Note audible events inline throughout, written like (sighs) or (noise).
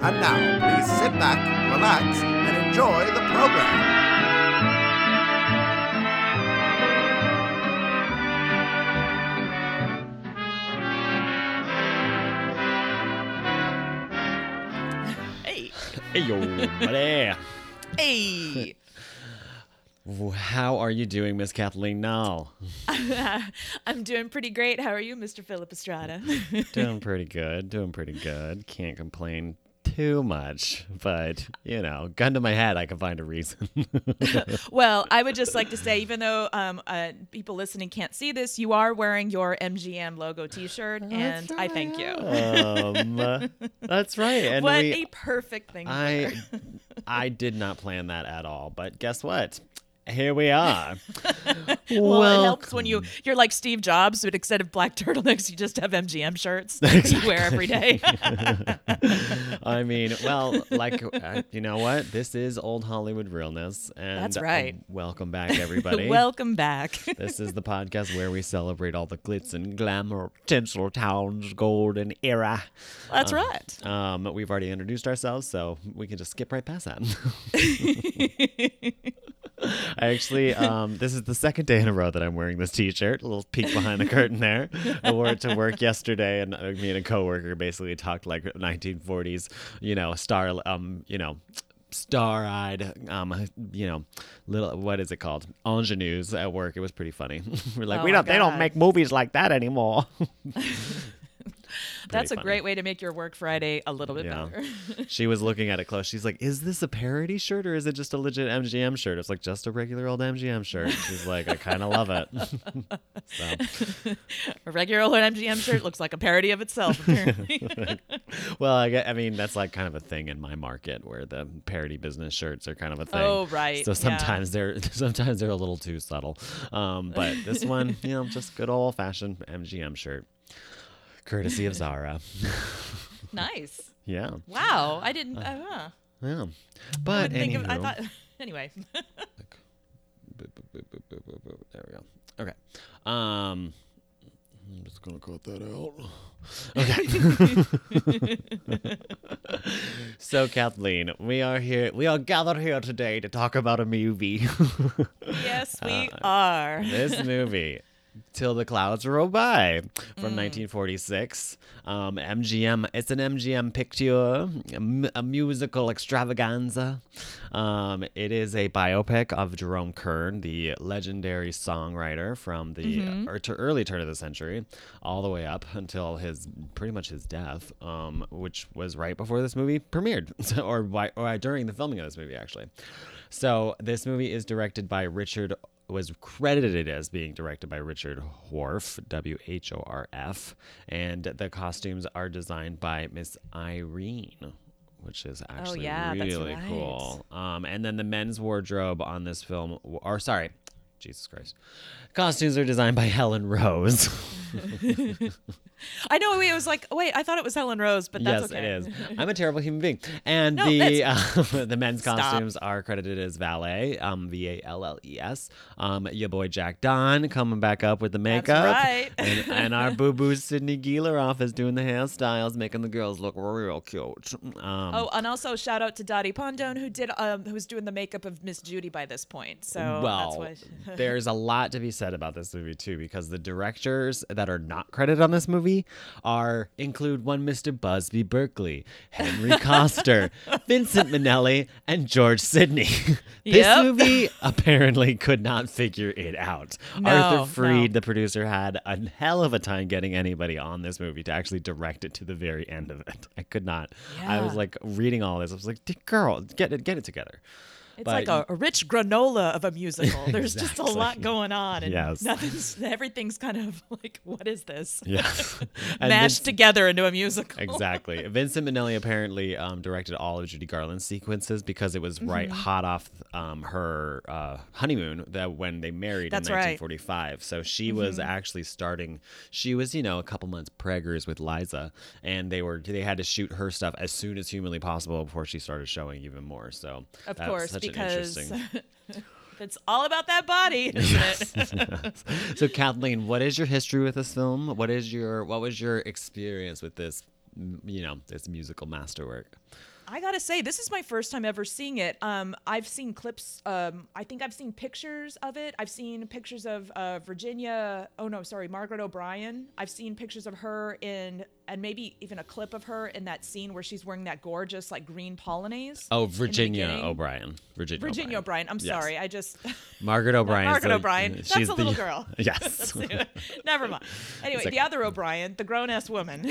And now, please sit back, relax, and enjoy the program. Hey. Hey yo, buddy. Hey. How are you doing, Miss Kathleen Null? (laughs) I'm doing pretty great. How are you, Mr. Philip Estrada? Doing (laughs) pretty good. Doing pretty good. Can't complain too much, but you know, gun to my head, I can find a reason. (laughs) well, I would just like to say, even though um, uh, people listening can't see this, you are wearing your MGM logo T-shirt, and I thank you. um, that's right. And what we, a perfect thing. I, for. I did not plan that at all. But guess what? Here we are. (laughs) well, it helps when you you're like Steve Jobs, but instead of black (laughs) turtlenecks, you just have MGM shirts that you wear every day. (laughs) I mean, well, like uh, you know what? This is old Hollywood realness, and That's right. uh, welcome back, everybody. Welcome back. This is the podcast where we celebrate all the glitz and glamour, Tinseltown's golden era. That's Uh, right. Um, we've already introduced ourselves, so we can just skip right past that. I actually, um, this is the second day in a row that I'm wearing this T-shirt. A little peek behind the curtain there. I wore it to work yesterday, and uh, me and a coworker basically talked like 1940s, you know, star, um, you know, star-eyed, um, you know, little what is it called, ingenues at work. It was pretty funny. (laughs) We're like, Oh we don't, they don't make movies like that anymore. (laughs) That's a funny. great way to make your work Friday a little bit Yeah. better. (laughs) she was looking at it close. She's like, "Is this a parody shirt or is it just a legit MGM shirt?" It's like just a regular old MGM shirt. She's like, "I kind of love it." (laughs) so, A regular old MGM shirt looks like a parody of itself, (laughs) apparently. well, I, I mean, that's like kind of a thing in my market where the parody business shirts are kind of a thing. Oh, right, So yeah. sometimes they're sometimes they're a little too subtle. Um, but this one, you know, just good old fashioned MGM shirt, courtesy of Zara. (laughs) nice. yeah, Wow. I didn't. Uh, huh. yeah. I But didn't think of, I thought. Anyway. There we go. Okay. Um, I'm just gonna cut that out. Okay. (laughs) so Kathleen, we are here. We are gathered here today to talk about a movie. yes, we (laughs) Uh, are. this movie. Till the Clouds Roll By from Mm. 1946. Um, MGM, it's an MGM picture, a, m- a musical extravaganza. Um, it is a biopic of Jerome Kern, the legendary songwriter from the Mm-hmm. to early turn of the century, all the way up until his pretty much his death, um, which was right before this movie premiered, (laughs) or, or during the filming of this movie, actually. So this movie is directed by Richard was credited as being directed by Richard Whorf, W H O R F, and the costumes are designed by Miss Irene, which is actually Oh, yeah, really right. cool. Um, and then the men's wardrobe on this film, or sorry, Jesus Christ, costumes are designed by Helen Rose. (laughs) I know. Wait, It was like, wait, I thought it was Helen Rose, but that's yes, okay. it is. (laughs) I'm a terrible human being. And No, the uh, (laughs) the men's Stop. costumes are credited as Valles, um, V A L L E S. Um, your boy Jack Dawn coming back up with the makeup, right. and, and our boo boo Sydney Guilaroff is doing the hairstyles, making the girls look real cute. Um, Oh, and also shout out to Dottie Ponedel who did um, who was doing the makeup of Miss Judy by this point. So well, that's why. There's a lot to be said about this movie too, because the directors that are not credited on this movie are include one Mr. Busby Berkeley, Henry (laughs) Koster, Vincent Minnelli, and George Sidney. (laughs) this Yep. movie apparently could not figure it out. No, Arthur Freed, no. the producer, had a hell of a time getting anybody on this movie to actually direct it to the very end of it. I could not. I was like reading all this. I was like, "Girl, get it, get it together." It's But like a, a rich granola of a musical. (laughs) There's just a lot going on, and Yes. nothing's everything's kind of (laughs) like, what is this? yeah, (laughs) Mashed Vince- together into a musical. Exactly. Vincent Minnelli apparently um, directed all of Judy Garland's sequences because it was Mm-hmm. right hot off um, her uh, honeymoon that when they married That's in right. 1945. So she was Mm-hmm. actually starting. She was you know a couple months preggers with Liza, and they were they had to shoot her stuff as soon as humanly possible before she started showing even more. So Of course, because interesting. (laughs) it's all about that body, isn't it? (laughs) so Kathleen, what is your history with this film? What is your what was your experience with this? You know, this musical masterwork. I gotta say, this is my first time ever seeing it. Um, I've seen clips. Um, I think I've seen pictures of it. I've seen pictures of uh, Virginia. Oh no, sorry, Margaret O'Brien. I've seen pictures of her in, and maybe even a clip of her in that scene where she's wearing that gorgeous like green polonaise. Oh, Virginia. O'Brien. Virginia. Virginia O'Brien. I'm Yes. sorry. I just (laughs) Margaret O'Brien. Margaret so O'Brien. That's She's the little the- girl. (laughs) Yes. (laughs) never mind. Anyway, like- the other O'Brien, the grown ass woman.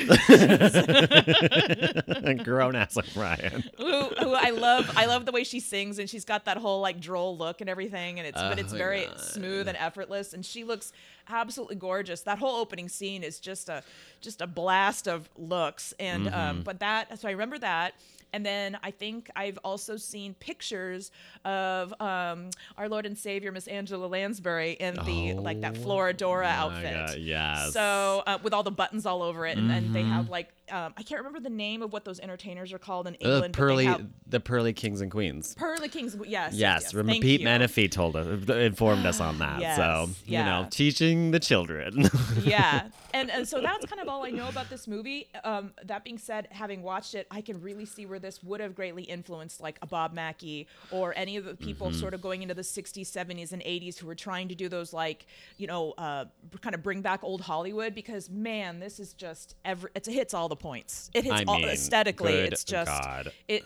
Grown ass O'Brien. who, who I love. I love the way she sings, and she's got that whole like droll look and everything, and it's but Oh it's very God. smooth and effortless, and she looks absolutely gorgeous. That whole opening scene is just a just a blast of looks, and Mm-hmm. um, but that so I remember that. And then I think I've also seen pictures of um, our Lord and Savior Miss Angela Lansbury in the like that Florodora Oh my outfit. God, yes. So uh, with all the buttons all over it, and, and they Mm-hmm. have like um, I can't remember the name of what those entertainers are called in England. they pearly, have- the pearly kings and queens. Pearly Kings. Yes. Yes, remember thank Pete you. Menefee told us, informed us on that. so Yes, you know, teaching the children. (laughs) yeah, and, and so that's kind of all I know about this movie. Um, that being said, having watched it, I can really see where this would have greatly influenced like a Bob Mackie or any of the people Mm-hmm. sort of going into the 60s, 70s, and 80s who were trying to do those like you know uh, kind of bring back old Hollywood because man, this is just every it's, it hits all the points. It hits I all mean, aesthetically. It's just God. it.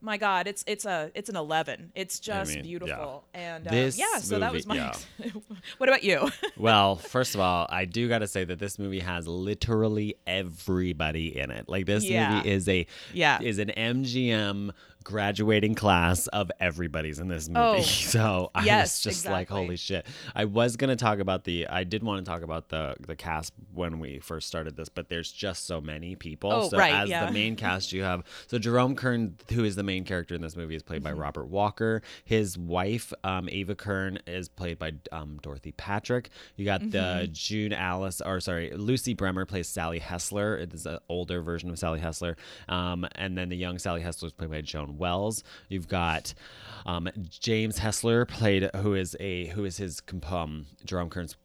My God, it's it's a it's an eleven. It's just mean, yeah. beautiful, and uh, This yeah. So that was my. yeah. (laughs) what about you? (laughs) well, first of all, I do got to say that this movie has literally everybody in it. Like this Yeah. movie is a Yeah. is an MGM graduating class of everybody's in this movie. Oh, (laughs) so I yes, was just like, holy shit. I was gonna talk about the I did want to talk about the the cast when we first started this, but there's just so many people. Oh, so right, as yeah. the main (laughs) cast you have so Jerome Kern, who is the main character in this movie, is played Mm-hmm. by Robert Walker. His wife, um, Ava Kern, is played by um, Dorothy Patrick. You got Mm-hmm. the June Alice, or sorry, Lucy Bremer plays Sally Hessler. It is an older version of Sally Hessler. Um, and then the young Sally Hessler is played by Joan Wells. You've got um, James Hessler, played who is a who is his um, Jerome Kern's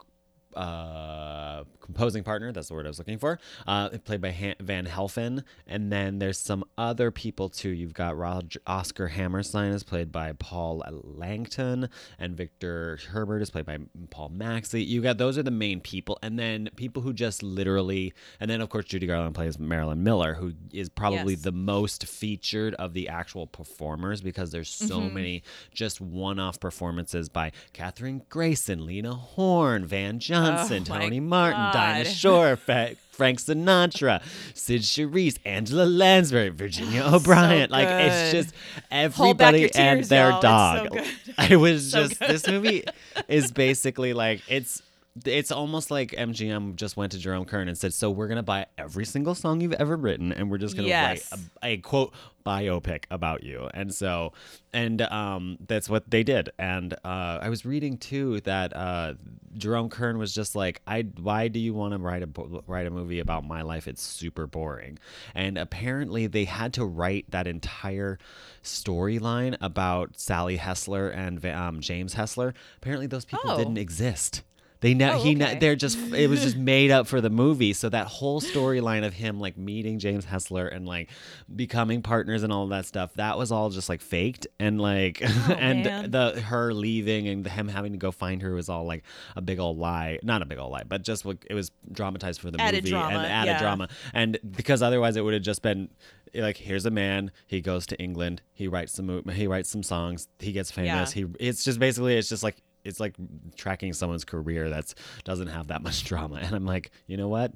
uh, composing partner. That's the word I was looking for. Uh, played by Han- Van Heflin. And then there's some other people too. You've got Roger- Oscar Hammerstein is played by Paul Langton, and Victor Herbert is played by Paul Maxey. You got those are the main people, and then people who just literally, and then of course Judy Garland plays Marilyn Miller, who is probably Yes. the most featured of the actual performers because there's so Mm-hmm. many just one-off performances by Kathryn Grayson, Lena Horne, Van Johnson, Oh, Tony Martin, Dinah God. Shore, Fa- Frank Sinatra, Cyd Charisse, Angela Lansbury, Virginia oh, O'Brien. like it's just everybody your and their y'all. Dog. so good. (laughs) I was So just this movie is basically like it's it's almost like MGM just went to Jerome Kern and said, "So we're gonna buy every single song you've ever written, and we're just gonna Yes. write a, a quote biopic about you." And so, and um, that's what they did. And uh, I was reading too that uh, Jerome Kern was just like, "I why do you want to write a write a movie about my life? It's super boring." And apparently, they had to write that entire storyline about Sally Hessler and um, James Hessler. Apparently, those people Oh. didn't exist. They know Oh, he ne- okay. they're just it was just (laughs) made up for the movie. So that whole storyline of him like meeting James Hessler and like becoming partners and all that stuff, that was all just like faked and like (laughs) oh, and Oh, man. the her leaving and him having to go find her was all like a big old lie. Not a big old lie, but just like it was dramatized for the Added movie drama, and added yeah. drama. And because otherwise it would have just been like here's a man, he goes to England, he writes some he writes some songs, he gets famous. He it's just basically it's just like it's like tracking someone's career that's doesn't have that (laughs) much drama. And I'm like, you know what?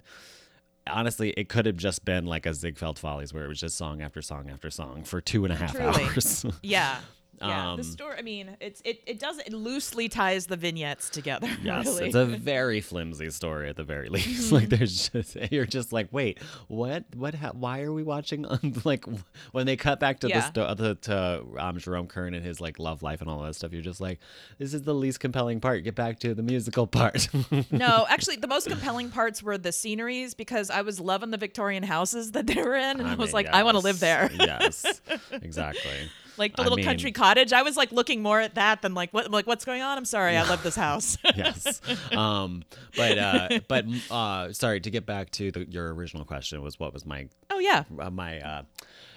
Honestly, it could have just been like a Ziegfeld Follies where it was just song after song after song for two and a half Truly. hours. (laughs) Yeah. Yeah, Um, the story. I mean, it's it it does it loosely ties the vignettes together. (laughs) Yes, really. it's a very flimsy story at the very (laughs) least. Mm-hmm. Like there's just (laughs) you're just like, wait, what? What? Ha- why are we watching? like when they cut back to Yeah. the sto- the to um, Jerome Kern and his like love life and all that stuff, you're just like, this is the least compelling part. Get back to the musical part. no, actually, the most compelling parts were the sceneries because I was loving the Victorian houses that they were in, and I, was mean, like, I want to live there. Yes, exactly. Like the I little mean- country cottage. I was like looking more at that than like what like what's going on. I'm sorry, I love this house. (laughs) yes. Um, but uh, but uh, sorry to get back to the, your original question was what was my oh yeah, uh, my uh,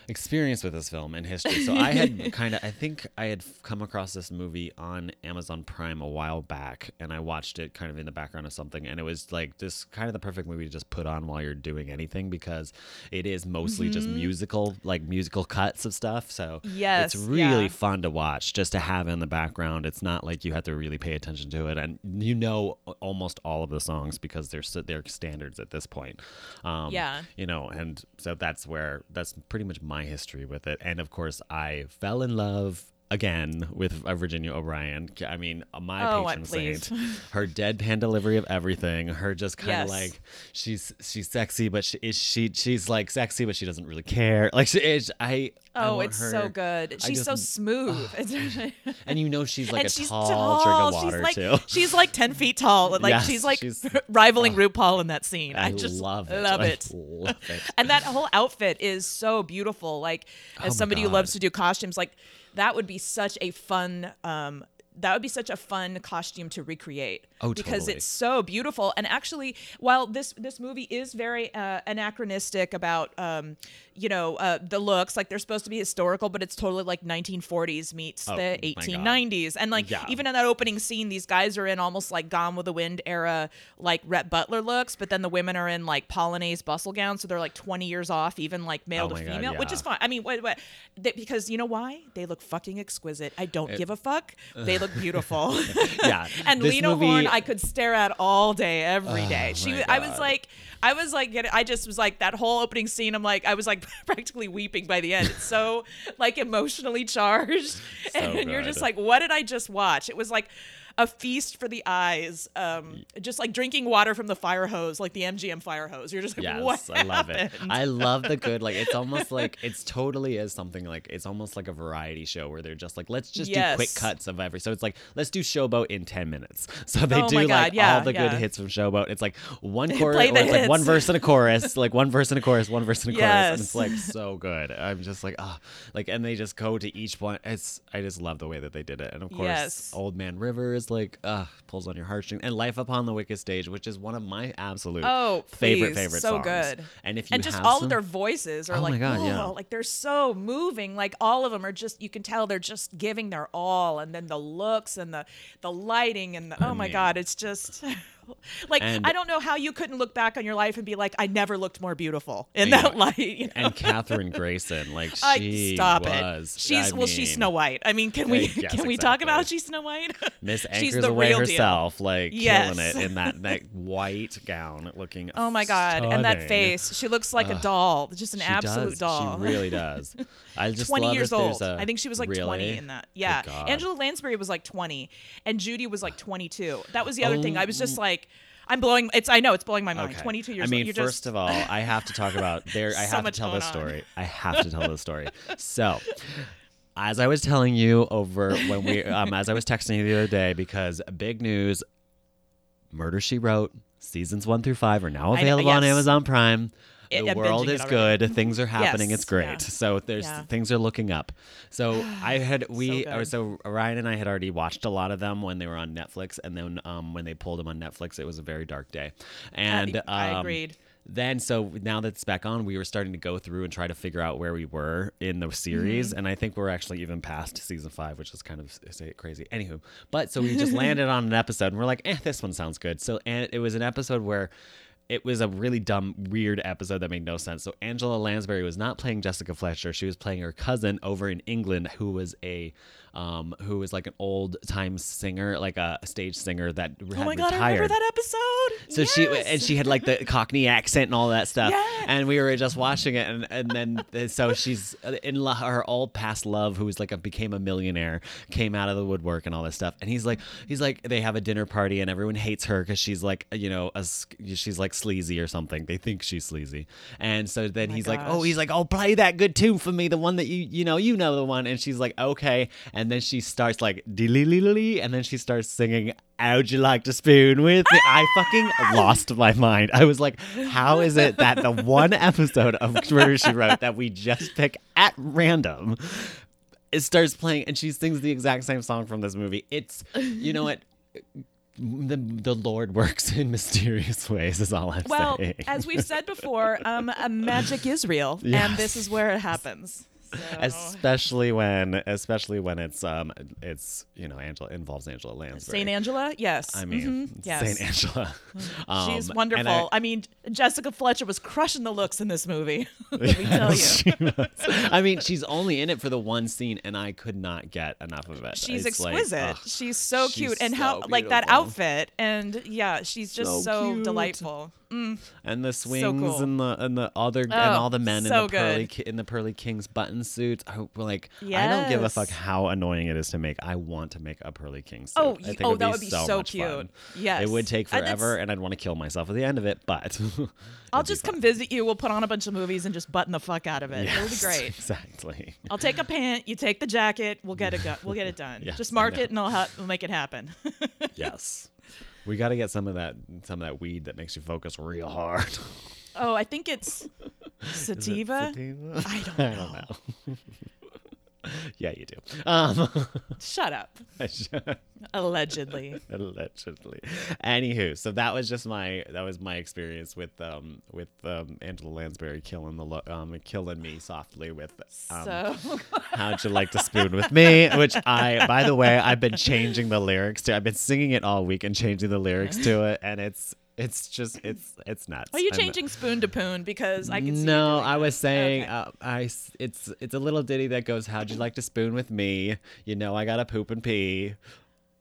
experience with this film and history. So I had (laughs) kind of, I think I had come across this movie on Amazon Prime a while back, and I watched it kind of in the background of something, and it was like this kind of the perfect movie to just put on while you're doing anything because it is mostly just musical, like musical cuts of stuff. So Yes, it's really yeah. fun to watch just to have in the background. It's not like you have to really pay attention to it, and you know almost all of the songs because they're they're standards at this point. Um, Yeah. you know, and so that's where that's pretty much my history with it. And of course, I fell in love again with uh, Virginia O'Brien. I mean, uh, my Oh, patron saint. (laughs) Her deadpan delivery of everything. Her just kind of Yes. like she's she's sexy, but she is she she's like sexy, but she doesn't really care. Like she is. I I oh, want it's her- so good. I She's so smooth. It's- (laughs) And you know she's like and a she's tall, tall. drink of water she's like too. she's like ten feet tall. Like Yes, she's like she's- (laughs) rivaling RuPaul in that scene. I, I just love it. Love it. love it. And that whole outfit is so beautiful. Like Oh as somebody who loves to do costumes, like that would be such a fun um that would be such a fun costume to recreate Oh, because totally. it's so beautiful. And actually while this this movie is very uh, anachronistic about um you know uh, the looks like they're supposed to be historical but it's totally like 1940s meets Oh, the 1890s and like Yeah. even in that opening scene these guys are in almost like gone with the wind era like Rhett Butler looks but then the women are in like polonaise bustle gowns so they're like 20 years off even like male Oh to my God, female which is fine. I mean what, what they, because you know why? They look fucking exquisite. I don't give a fuck. They look beautiful. (laughs) Yeah, (laughs) and this Lena movie- Horne I could stare at all day every oh day. she I was like I was like getting, I just was like that whole opening scene I'm like I was like (laughs) practically weeping by the end. It's so like emotionally charged. And you're just like what did I just watch? It was like a feast for the eyes um just like drinking water from the fire hose like the MGM fire hose you're just like Yes, what Yes, I love it. I love the good. Like it's almost (laughs) like it's totally is something like it's almost like a variety show where they're just like let's just do quick cuts of every. So it's like let's do Showboat in ten minutes. (laughs) So they Oh do like yeah, all the good hits from Showboat. It's like one (laughs) chorus, Play or the it's like one verse and a chorus, like one verse and a chorus, one verse and a chorus, and it's like so good. I'm just like ah, like and they just go to each one. It's I just love the way that they did it, and of course, Yes. Old Man River is like ah pulls on your heartstrings, and Life Upon the Wicked Stage, which is one of my absolute Oh, favorite please. favorite so songs. good. And if you and just all some- of their voices are Oh my like, God, yeah. like they're so moving. Like all of them are just, you can tell they're just giving their all, and then the looks and the the lighting and the, oh my mean- god, it's just. (laughs) (laughs) Like And- I don't know how you couldn't look back on your life and be like, I never looked more beautiful in that (laughs) light. You know? and Kathryn (laughs) Grayson, like I- she stop was. it. She's I well, she's Snow White. I mean, can we Uh, yes, can we talk about she's Snow White? Miss Anchors the away real deal. herself, like Yes. killing it in that that white gown, looking. Oh my god, and that face, she looks like a doll, just an absolute does. doll. She really does. I just 20 years old. a- I think she was like really? 20 in that. Yeah. Angela Lansbury was like 20 and Judy was like 22. That was the other thing. I was Oh. just like I'm blowing it's I know it's blowing my mind. Okay. 22 years I mean, old. First just, of all, I have to talk about (laughs) there. I So have to tell this on. story. I have to tell this story. (laughs) So, as I was telling you over when we, (laughs) um, as I was texting you the other day, because big news, Murder She Wrote seasons one through five are now I know- available on. Amazon Prime. It- The I'm world is good. Things are happening. Yes, It's great. yeah. So there's Yeah. things are looking up. So (sighs) I had we So or so Ryan and I had already watched a lot of them when they were on Netflix, and then um, when they pulled them on Netflix, it was a very dark day. And I um, agreed. then so now that it's back on we were starting to go through and try to figure out where we were in the series Mm-hmm. and i think we're actually even past season five which is kind of say crazy anywho but so we just landed (laughs) on an episode and we're like eh this one sounds good so and it was an episode where it was a really dumb, weird episode that made no sense. So Angela Lansbury was not playing Jessica Fletcher; she was playing her cousin over in England, who was a um, who was like an old time singer, like a stage singer that Oh had my god, retired. I remember that episode. So she and she had like the Cockney accent and all that stuff, Yeah. and we were just watching it, and and then uh, so she's in lo- her old past love, who was like a became a millionaire, came out of the woodwork and all this stuff, and he's like he's like they have a dinner party and everyone hates her because she's like you know a, she's like sleazy or something. They think she's sleazy, and so then my he's like oh he's like oh play that good tune for me, the one that you you know you know the one, and she's like okay, and then she starts like dee and then she starts singing. How'd you like to spoon with me? I fucking (laughs) lost my mind. I was like, how is it that the (laughs) one episode of Murder She Wrote that we just pick at random it starts playing and she sings the exact same song from this movie. It's you know what the the Lord works in mysterious ways is all I'm Well, saying. as we've said before, um, magic is real, and this is where it happens. So. especially when especially when it's um it's you know Angela involves Angela Lansbury. Saint Angela, yes. I mean, Mhm, yes. Saint Angela. (laughs) Um, She's wonderful. I- I, mean, Jessica Fletcher was crushing the looks in this movie. (laughs) Let me (laughs) tell you. I mean, she's only in it for the one scene, and I could not get enough of it. She's It's like, exquisite. ugh. she's so she's cute, and so how like that outfit, and yeah, she's just So so, delightful. Mm. and the swings cool. and the and the other and Oh, all the men so in the pearly good. ki- in the pearly kings button suits. I hope, like I don't give a fuck how annoying it is to make. I want to make a pearly king suit. Oh, I think oh, that would be so, so cute. fun. Yes. it would take forever, and I'd want to kill myself at the end of it. But (laughs) I'll just come visit you. We'll put on a bunch of movies and just button the fuck out of it. It'll be (laughs) great. Exactly. I'll take a pant. You take the jacket. We'll get it. Go- we'll get it (laughs) done. Yes, just mark it, and I'll, ha- we'll make it happen. yes. We got to get some of that some of that weed that makes you focus real hard. oh, I think it's (laughs) Is it sativa. sativa? I don't (laughs) I don't know. (laughs) yeah, you do. Um, (laughs) Shut up. (laughs) Allegedly. allegedly. Anywho, so that was just my that was my experience with um with um Angela Lansbury killing the lo- um killing me softly with um so How'd you like to spoon with me? Which I, by the way, I've been changing the lyrics to. I've been singing it all week and changing the lyrics to it, and it's it's just it's it's nuts. are you changing spoon to poon? Because I can no, I was saying, Okay. uh, I it's it's a little ditty that goes, "How'd you like to spoon with me? You know I gotta poop and pee.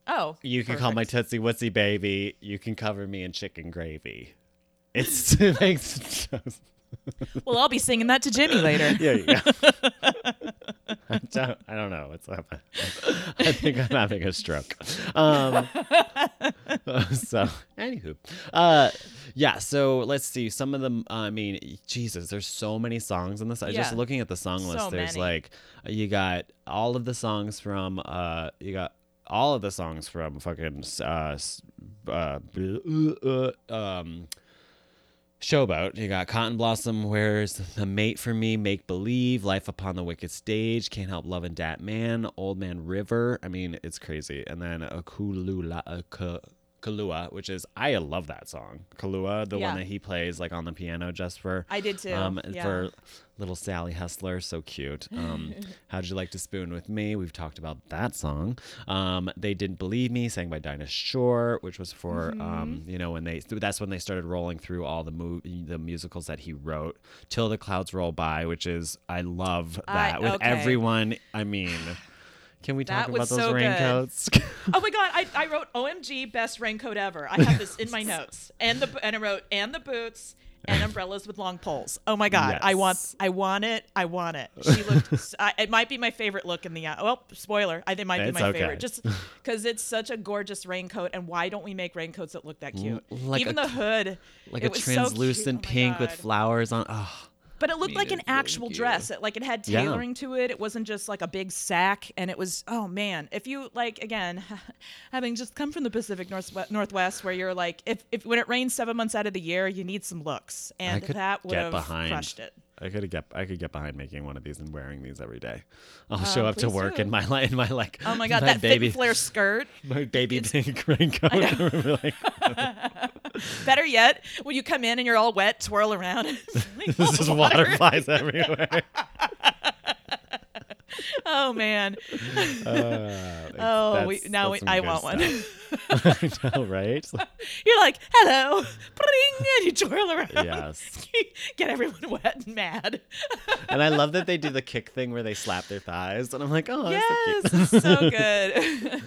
oh, You can call my perfect. tootsie wootsy baby. You can cover me in chicken gravy." It's it (laughs) makes Well, I'll be singing that to Jimmy later. (laughs) yeah, yeah. (laughs) I don't, I don't know what's happening. I think I'm having a stroke. Um, (laughs) so, anywho, uh, yeah. So let's see. Some of them. I mean, Jesus, there's so many songs in this. I Just looking at the song So list, there's many. like you got all of the songs from. Uh, you got all of the songs from fucking uh, uh, uh, um. Showboat. You got Cotton Blossom, Where's the Mate for Me, Make Believe, Life Upon the Wicked Stage, Can't Help Loving Dat Man, Old Man River. I mean, it's crazy. And then a Kulula, a Ka- Kalua, which is I love that song. Kalua, the Yeah. one that he plays like on the piano just for I did too. um yeah. for little Sally Hessler, so cute. Um (laughs) How'd You Like to Spoon with Me? We've talked about that song. Um They Didn't Believe Me, sang by Dinah Shore, which was for Mm-hmm. um, you know, when they that's when they started rolling through all the mo- the musicals that he wrote. Till the Clouds Roll By, which is I love I- that with okay. everyone. I mean can we talk That about was those so good. raincoats? (laughs) Oh my god, I, I wrote OMG best raincoat ever. I have this in my notes. And the and I wrote and the boots and umbrellas with long poles. Oh my god, I want Yes. I want it. I want it. She looked I, it might be my favorite look in the well, spoiler. I think it might be my okay. favorite just cuz it's such a gorgeous raincoat and why don't we make raincoats that look that cute? like Even a- the hood like a was so translucent Oh pink with flowers on. Oh, But it looked mean, like an it's really actual dress. It, like it had Yeah. tailoring to it. It wasn't just like a big sack. And it was, oh man, if you like, again, (laughs) having just come from the Pacific Northwest, Northwest where you're like, if, if when it rains seven months out of the year, you need some looks. And could that would get have behind. crushed it. I could get I could get behind making one of these and wearing these every day. I'll show up to Uh, work do. in my in my like Oh my God, my that baby flare skirt. (laughs) my baby pink (laughs) raincoat. (laughs) like, Better yet, when you come in and you're all wet, twirl around. this is water flies everywhere. Oh (laughs) oh man. Uh, Oh, we, now we, I want one. (laughs) (laughs) I know, right? You're like, hello, bring, and you twirl around. Yes. Get everyone wet and mad. And I love that they do the kick thing where they slap their thighs, and I'm like, oh, that's yes, so so good.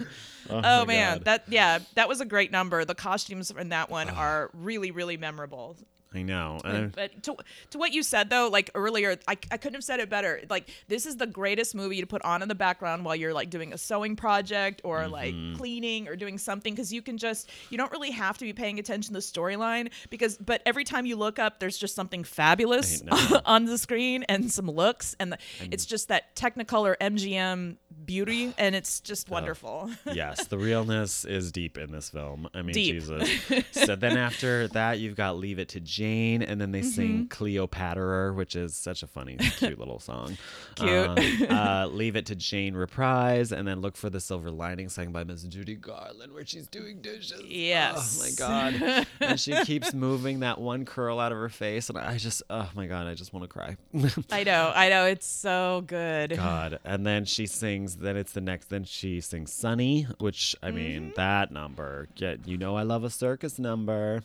oh, oh man, God. that yeah, that was a great number. The costumes in that one are really, really memorable. I know. And but to, to what you said though, like earlier, I, I couldn't have said it better. Like this is the greatest movie to put on in the background while you're like doing a sewing project or like Mm-hmm. cleaning or doing something because you can just you don't really have to be paying attention to the storyline because but every time you look up, there's just something fabulous (laughs) on the screen and some looks and the, it's just that Technicolor MGM beauty and it's just wonderful. (laughs) yes, the realness is deep in this film. I mean, Deep. Jesus. so then after that, you've got "Leave It to Jane," and then they sing Mm-hmm. "Cleopatra," which is such a funny, (laughs) cute little song. Cute. Um, uh, "Leave It to Jane" reprise, and then "Look for the Silver Lining" sang by Miss Judy Garland, where she's doing dishes. Yes. Oh my god. and she (laughs) keeps moving that one curl out of her face, and I just, oh my god, I just want to cry. (laughs) I know, I know, it's so good. God. And then she sings, then it's the next, then she sings Sunny, which, I mean, Mm-hmm. that number. Yeah, you know, I love a circus number.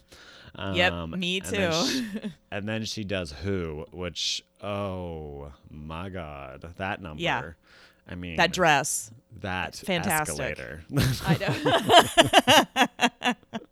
Yep, Um, me and then too. she- (laughs) and then she does Who, which, oh my God, that number. Yeah. I mean, That dress. that fantastic. escalator. I don't know. (laughs) (laughs)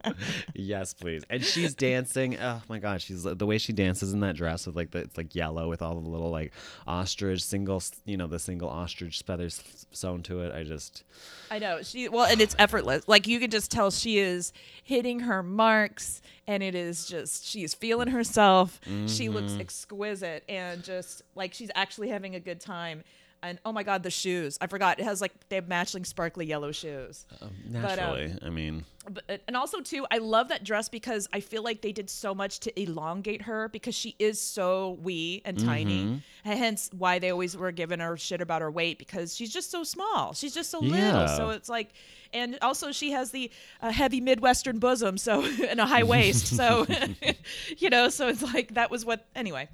(laughs) yes, please. And she's dancing. Oh my god, she's the way she dances in that dress with like the it's like yellow with all the little like ostrich single, you know, the single ostrich feathers sewn to it. I just I know. She well, and it's effortless. Like you can just tell she is hitting her marks and it is just she's feeling herself. She looks mm-hmm. exquisite and just like she's actually having a good time. And oh my god, the shoes. I forgot. It has like they have matching sparkly yellow shoes. um, um, naturally. I mean, But, and also too, I love that dress because I feel like they did so much to elongate her because she is so wee and tiny, Mm-hmm. and hence why they always were giving her shit about her weight because she's just so small. She's just so little. Yeah. So it's like, and also she has the uh, heavy Midwestern bosom, so (laughs) and a high waist. So (laughs) you know, so it's like that was what anyway.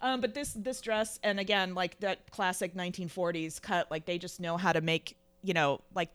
Um, but this this dress and again like that classic 1940s cut, like they just know how to make you know like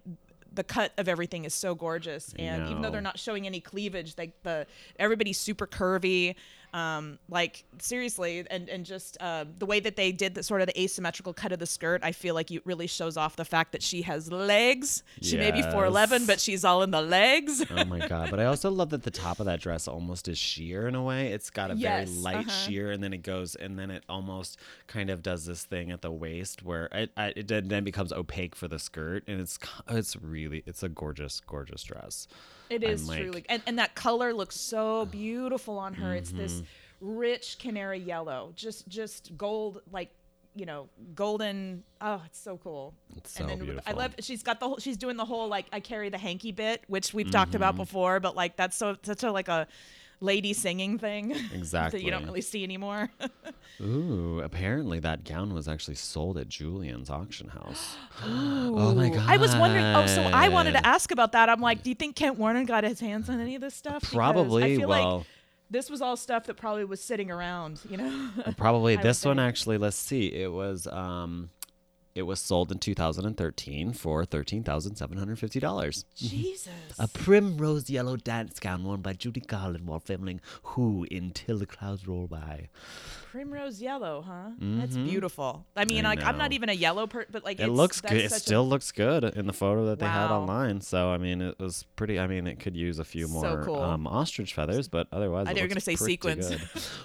the cut of everything is so gorgeous. And even though they're not showing any cleavage like the everybody's super curvy um like seriously and and just uh, the way that they did the sort of the asymmetrical cut of the skirt i feel like it really shows off the fact that she has legs she may be 411 but she's all in the legs oh my god! But I also love that the top of that dress almost is sheer in a way. It's got a very light uh-huh. sheer, and then it goes, and then it almost kind of does this thing at the waist where it it, then becomes opaque for the skirt, and it's it's really it's a gorgeous gorgeous dress. It like- truly, and, and that color looks so beautiful on her. It's this Mm-hmm. rich canary yellow, just just gold, like you know, golden. Oh, it's so cool. It's and so then I love. She's got the whole. She's doing the whole like I carry the hanky bit, which we've talked about Mm-hmm. before, but like that's so such a like a lady singing thing (laughs) that you don't really see anymore. (laughs) Ooh, apparently that gown was actually sold at Julien's auction house. (gasps) (gasps) oh my god! I was wondering. Oh, so I wanted to ask about that. I'm like, do you think Kent Warner got his hands on any of this stuff? Because Probably. I feel well, like this was all stuff that probably was sitting around. You know. probably (laughs) this one actually. Let's see. It was um, it was sold in 2013 for thirteen thousand seven hundred fifty dollars. Jesus. A primrose yellow dance gown worn by Judy Garland while filming Who in Till the Clouds Roll By. Primrose yellow, huh? That's beautiful. I mean, I like I'm not even a yellow per, but like It it's, looks good. It such a- still looks good in the photo that they had online. So I mean, it was pretty. I mean, it could use a few So more cool. um, ostrich feathers, but otherwise, I it thought you were gonna say sequins.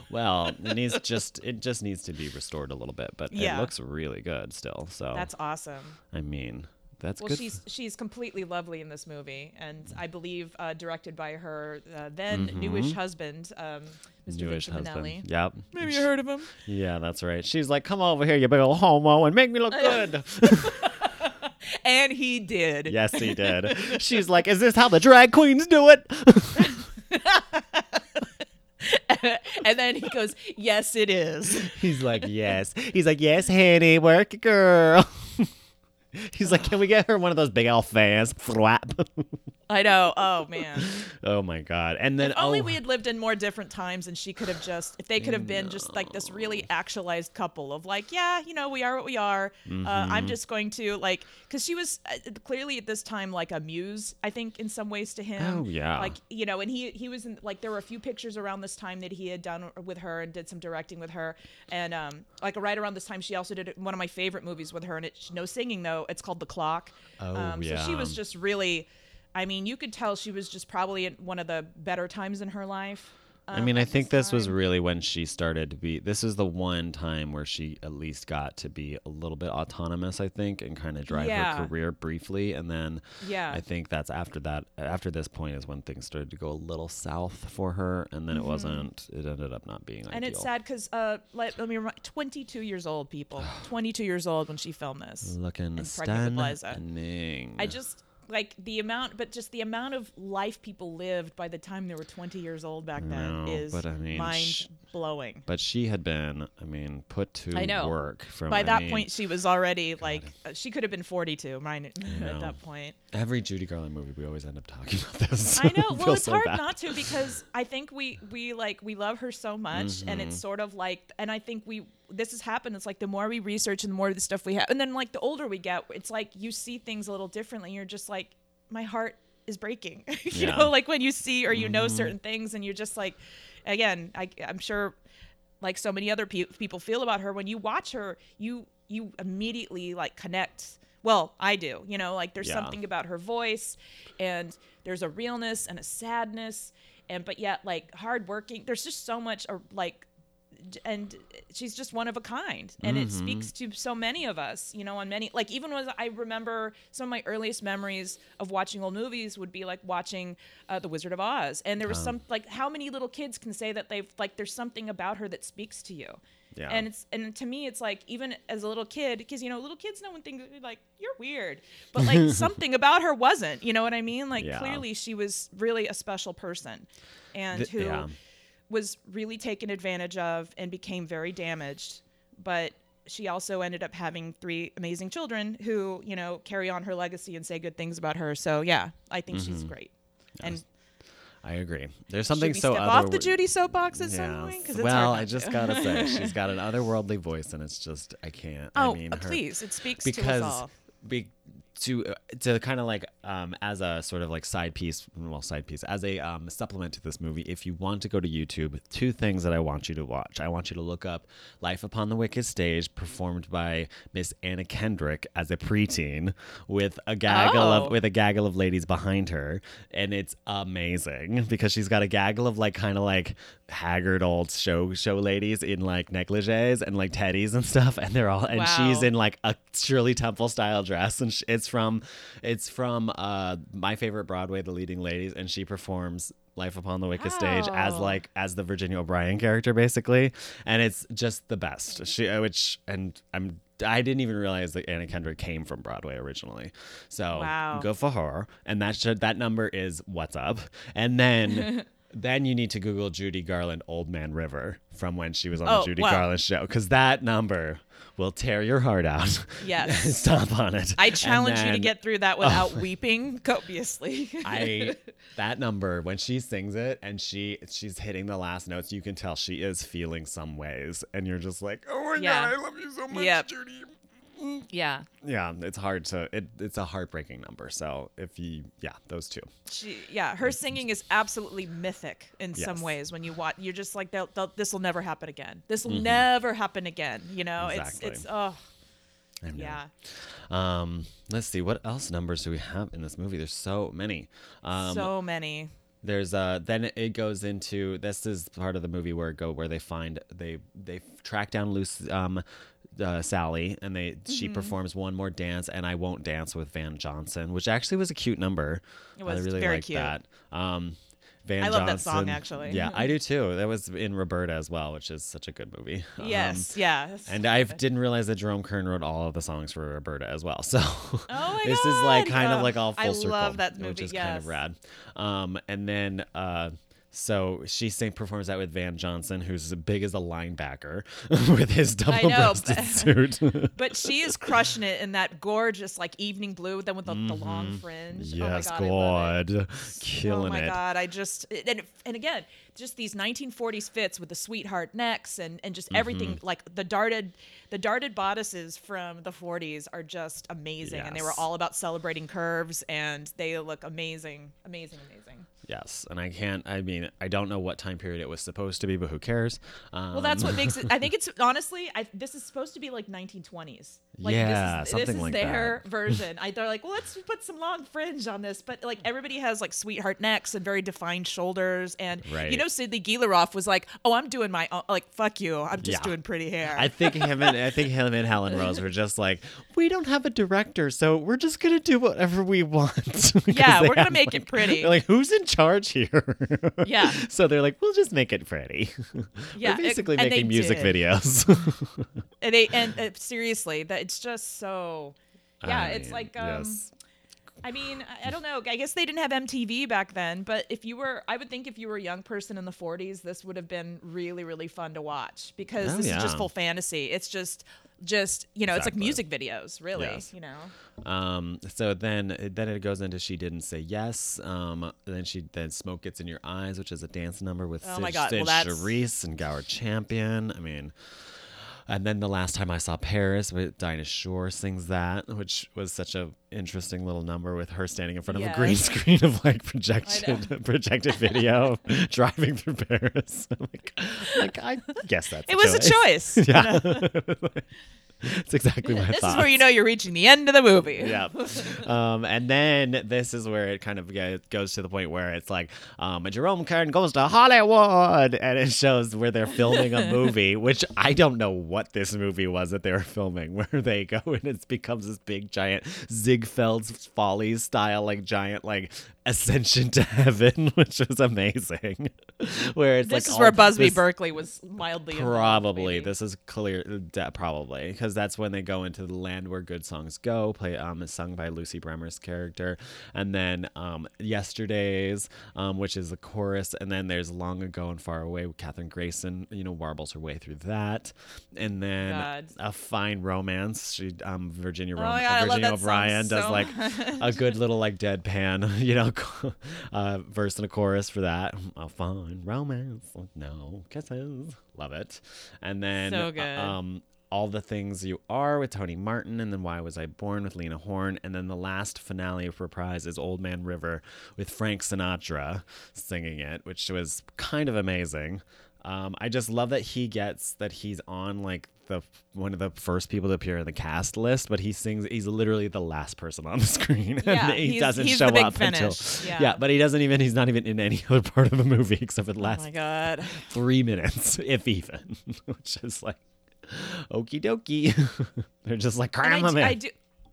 (laughs) well, it needs (laughs) just it just needs to be restored a little bit, but Yeah. it looks really good still. So That's awesome. I mean, that's Well, good. she's she's completely lovely in this movie, and I believe uh, directed by her uh, then newish husband, um, Mr. Newish Vincent husband. Minnelli. Yep. Maybe you heard of him. Yeah, that's right. She's like, "Come over here, you big old homo, and make me look good." (laughs) (laughs) And he did. yes, he did. She's like, "Is this how the drag queens do it?" (laughs) and then he goes, "Yes, it is." He's like, yes. He's like, yes, honey, work it, girl. (laughs) He's like, can we get her one of those big old fans? (laughs) Flap. I know. Oh man. (laughs) Oh my god! And then If only oh, we had lived in more different times and she could have just if they could have been just like this really actualized couple of like yeah you know we are what we are uh, Mm-hmm. i'm just going to like because she was uh, clearly at this time like a muse i think in some ways to him Oh, yeah. like you know and he he was in like there were a few pictures around this time that he had done with her and did some directing with her and um like right around this time she also did one of my favorite movies with her and it's no singing though it's called the clock Oh, um, so she was just really I mean, you could tell she was just probably in one of the better times in her life. I um, mean, I think this was really when she started to be. This is the one time where she at least got to be a little bit autonomous, I think, and kind of drive Yeah. her career briefly. And then Yeah. I think that's after that. After this point is when things started to go a little south for her, and then it wasn't. It ended up not being Mm-hmm. And ideal. it's sad because, uh, let, let me remind, 22 years old, people. (sighs) 22 years old when she filmed this. Looking and pregnant with Liza. stunning. I just like the amount, but just the amount of life people lived by the time they were 20 years old back then No, is but I mean, mind blowing. But she had been, I mean, put to I know. work from. By I that mean, point, she was already like uh, she could have been 42. Mine (laughs) at that point. every Judy Garland movie, we always end up talking (laughs) about this. I know. Well, it's so hard bad. not to because I think we we like we love her so much, and Mm-hmm. it's sort of like, and I think we this has happened. It's like the more we research and the more of the stuff we have, and then like the older we get, it's like you see things a little differently. You're just like, my heart is breaking. (laughs) you Yeah. Mm-hmm. know, like when you see or you know certain things, and you're just like, again, I, I'm sure, like so many other pe- people feel about her. When you watch her, you you immediately like connect. Well, I do. You know, like there's Yeah. something about her voice, and there's a realness and a sadness, and but yet like hardworking. There's just so much, or like d- and she's just one of a kind and it speaks to so many of us you know on many like even was i remember some of my earliest memories of watching old movies would be like watching uh, the wizard of oz and there was some like how many little kids can say that they've like there's something about her that speaks to you Yeah. and it's and to me it's like even as a little kid because you know little kids know when things like you're weird but like (laughs) something about her wasn't you know what i mean like Yeah. clearly she was really a special person and Th- who yeah. Was really taken advantage of and became very damaged. But she also ended up having three amazing children who, you know, carry on her legacy and say good things about her. So yeah, I think she's Mm-hmm. great. And I agree. There's something so step other off the Judy soapbox at some point. point? 'Cause it's well, I just to. gotta say, (laughs) she's got an otherworldly voice, and it's just I can't. Oh, I mean, uh, her- please! It speaks because to us all. be, to uh, to kind of like um, as a sort of like side piece, well, side piece as a um, supplement to this movie. If you want to go to YouTube, two things that I want you to watch. I want you to look up "Life Upon the Wicked Stage," performed by Miss Anna Kendrick as a preteen, with a gaggle Oh. of with a gaggle of ladies behind her, and it's amazing because she's got a gaggle of like kind of like haggard old show show ladies in like negligees and like teddies and stuff, and they're all and she's in like a Shirley Temple style dress, and sh- it's from it's from uh my favorite Broadway, The Leading Ladies, and she performs. Life upon the Wicked Stage as like as the Virginia O'Brien character basically, and it's just the best. She uh, which and I'm I didn't even realize that Anna Kendrick came from Broadway originally, so Wow. go for her. And that should that number is what's up, and then. (laughs) Then you need to Google Judy Garland Old Man River from when she was on Oh, the Judy wow. Garland show because that number will tear your heart out. Yes. (laughs) Stomp on it. I challenge you to get through that without (laughs) oh. weeping copiously. (laughs) I that number when she sings it and she she's hitting the last notes, you can tell she is feeling some ways, and you're just like, oh my Yeah. god, I love you so much, Yep. Judy. Yeah. Yeah, it's hard to it. It's a heartbreaking number. So if you, yeah, those two. She, yeah, her singing is absolutely mythic in some Yes. Mm-hmm. ways. When you watch, you're just like, they'll, they'll, "This will never happen again. This will never happen again." You know, Exactly. it's it's oh yeah. Um, let's see what else numbers do we have in this movie. There's so many. Um, so many. there's uh then it goes into this is part of the movie where go where they find they they track down loose um uh, Sally and they Mm-hmm. she performs one more dance and I won't dance with Van Johnson which actually was a cute number. It was I really very liked cute. that. Um Van Johnson. I love that song, actually. Yeah, I (laughs) do too. That was in Roberta as well, which is such a good movie. (laughs) Um, Yes, yes. and I didn't realize that Jerome Kern wrote all of the songs for Roberta as well. (laughs) So Oh this is like God. kind of like all full I circle, love that which movie, is kind of rad. Um, and then uh, So she sing, performs that with Van Johnson, who's as big as a linebacker (laughs) with his know, double-breasted but- suit. (laughs) But she is crushing it in that gorgeous like evening blue, then with the, the long fringe. Mm-hmm. yes, oh my god, it. God, killing oh my it. god, I just and and again, just these 1940s fits with the sweetheart necks and and just Mm-hmm. everything like the darted the darted bodices from the 40s are just amazing and they were all about celebrating curves and they look amazing, amazing, amazing. Yes, and I can't. I mean, I don't know what time period it was supposed to be, but who cares? Um, Well, that's what makes it. I think it's honestly. I, this is supposed to be like 1920s. Like, Yeah, this is, something this is like their (laughs) version. I they're like, well, let's put some long fringe on this, but like everybody has like sweetheart necks and very defined shoulders, and Right. you know, Sydney Guilaroff was like, oh, I'm doing my own, like, fuck you, I'm just Yeah. doing pretty hair. I think him and I think him and Helen Rose were just like, we don't have a director, so we're just gonna do whatever we want. (laughs) Yeah, we're gonna make it pretty. like, who's in charge here? Yeah. (laughs) So they're like, we'll just make it pretty. (laughs) Yeah, we're basically they making music did. videos. and they and (laughs) uh, seriously, that it's just so. Yeah, I it's like um. yes. I mean, I- I don't know. I guess they didn't have MTV back then, but if you were, I would think if you were a young person in the 40s, this would have been really, really fun to watch because Oh, this is just full fantasy. It's just, just you know, it's like music videos, really. Yes. You know. Um, so then then it goes into she didn't say yes. Um, then she then smoke gets in your eyes, which is a dance number with Oh Cyd, my God, Cyd well, Charisse and Gower Champion. I mean, and then the last time I saw Paris, with Dinah Shore sings that, which was such a interesting little number with her standing in front of a green screen of like projected projected video (laughs) driving through Paris. (laughs) Like, like I guess that's It was a choice. (laughs) Yeah, it's exactly my thought. this thoughts is where you know you're reaching the end of the movie. (laughs) yeah. (laughs) Um, and then this is where it kind of goes to the point where it's like, um, Jerome Kern goes to Hollywood, and it shows where they're filming a (laughs) movie, which I don't know what this movie was that they were filming, where they go and it becomes this big giant Ziegfeld's Follies style, like giant like ascension to heaven, which was amazing. where it's This like is where Busby Berkeley was mildly Probably. This is clear. probably because that's when they go into the land where good songs go. Play um, is sung by Lucy Bremer's character, and then um, yesterday's, um, which is the chorus, and then there's long ago and far away with Kathryn Grayson. You know, warbles her way through that, and then God. a fine romance. She um, Virginia Oh Rom- God, Virginia O'Brien does so like a good little like deadpan, (laughs) you know, uh, verse and a chorus for that. A fine romance, no kisses, love it. And then So good. um, all the things you are with Tony Martin, and then Why Was I Born with Lena Horne, and then the last finale of Reprise is Old Man River with Frank Sinatra singing it, which was kind of amazing. Um, I just love that he gets that he's on like the one of the first people to appear in the cast list, but he sings. He's literally the last person on the (laughs) screen, Yeah, and he doesn't show up until finish, yeah. but he doesn't even. He's not even in any (laughs) other part of the movie except for the Oh last my god. three minutes, (laughs) if even, which is like, (laughs) okie dokie. (laughs) They're just like I in. I do.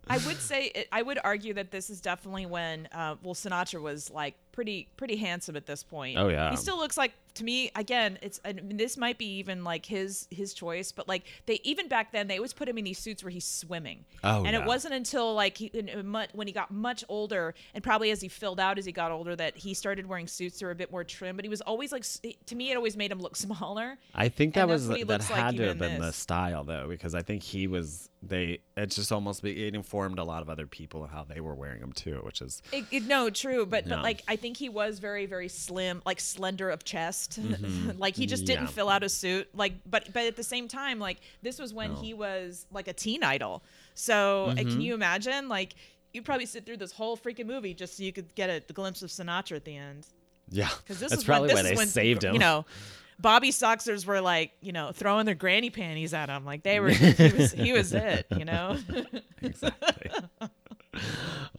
I would say it, I would argue that this is definitely when uh, well Sinatra was like pretty pretty handsome at this point. Oh, yeah. he still looks like to me again. It's mean, this might be even like his his choice, but like they even back then they always put him in these suits where he's swimming. Oh, and yeah. it wasn't until like he in, in mu- when he got much older and probably as he filled out as he got older that he started wearing suits that were a bit more trim. But he was always like to me it always made him look (laughs) smaller. I think that was that looks like had to have been in the style though, because I think he was they. It just almost be, it informed a lot of other people how they were wearing them too, which is It, it- no, true, but Yeah. but like I think he was very very slim, like slender of chest. (laughs) like he just didn't Mm-hmm. Yeah. fill out a suit. Like but but at the same time, like this was when No. he was like a teen idol. So uh, Mm-hmm. can you imagine? Like you'd probably sit through this whole freaking movie just so you could get a, glimpse of Sinatra at the end. yeah. Because this That's is probably when, why this they when, saved him. You know. Bobby Soxers were like, you know, throwing their granny panties at him. Like they were, (laughs) he was, he was it, you know. (laughs) exactly.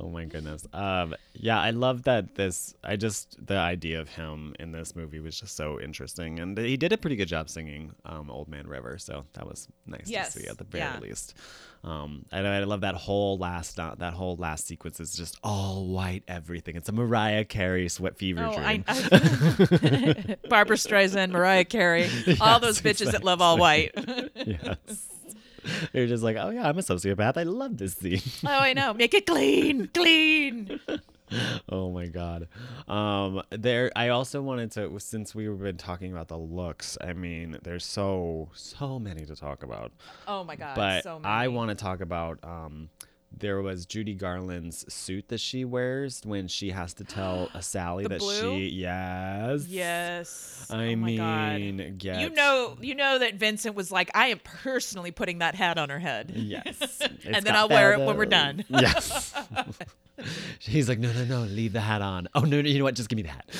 Oh my goodness. Um, yeah, I love that this. I just the idea of him in this movie was just so interesting, and he did a pretty good job singing um, "Old Man River," so that was nice Yes, to see at the very yeah. least. Um, and I love that whole last uh, that whole last sequence is just all white everything. It's a Mariah Carey sweat fever Oh, dream. I, I Barbra Streisand, Mariah Carey, (laughs) all those bitches that love all white. (laughs) yes. (laughs) You're just like, oh yeah, I'm a sociopath. I love this scene. (laughs) Oh, I know. Make it clean, (laughs) clean. oh my god. Um there I also wanted to since we've been talking about the looks, I mean, there's so so many to talk about. Oh my god, but so many. I want to talk about um there was Judy Garland's suit that she wears when she has to tell a (gasps) Sally that blue? she yes. Yes. I oh mean, get You know, you know that Vincent was like, I am personally putting that hat on her head. Yes. (laughs) And then I'll wear it when we're done. (laughs) Yes. (laughs) He's like, no, no, no, leave the hat on. Oh no, no, you know what? Just give me the hat.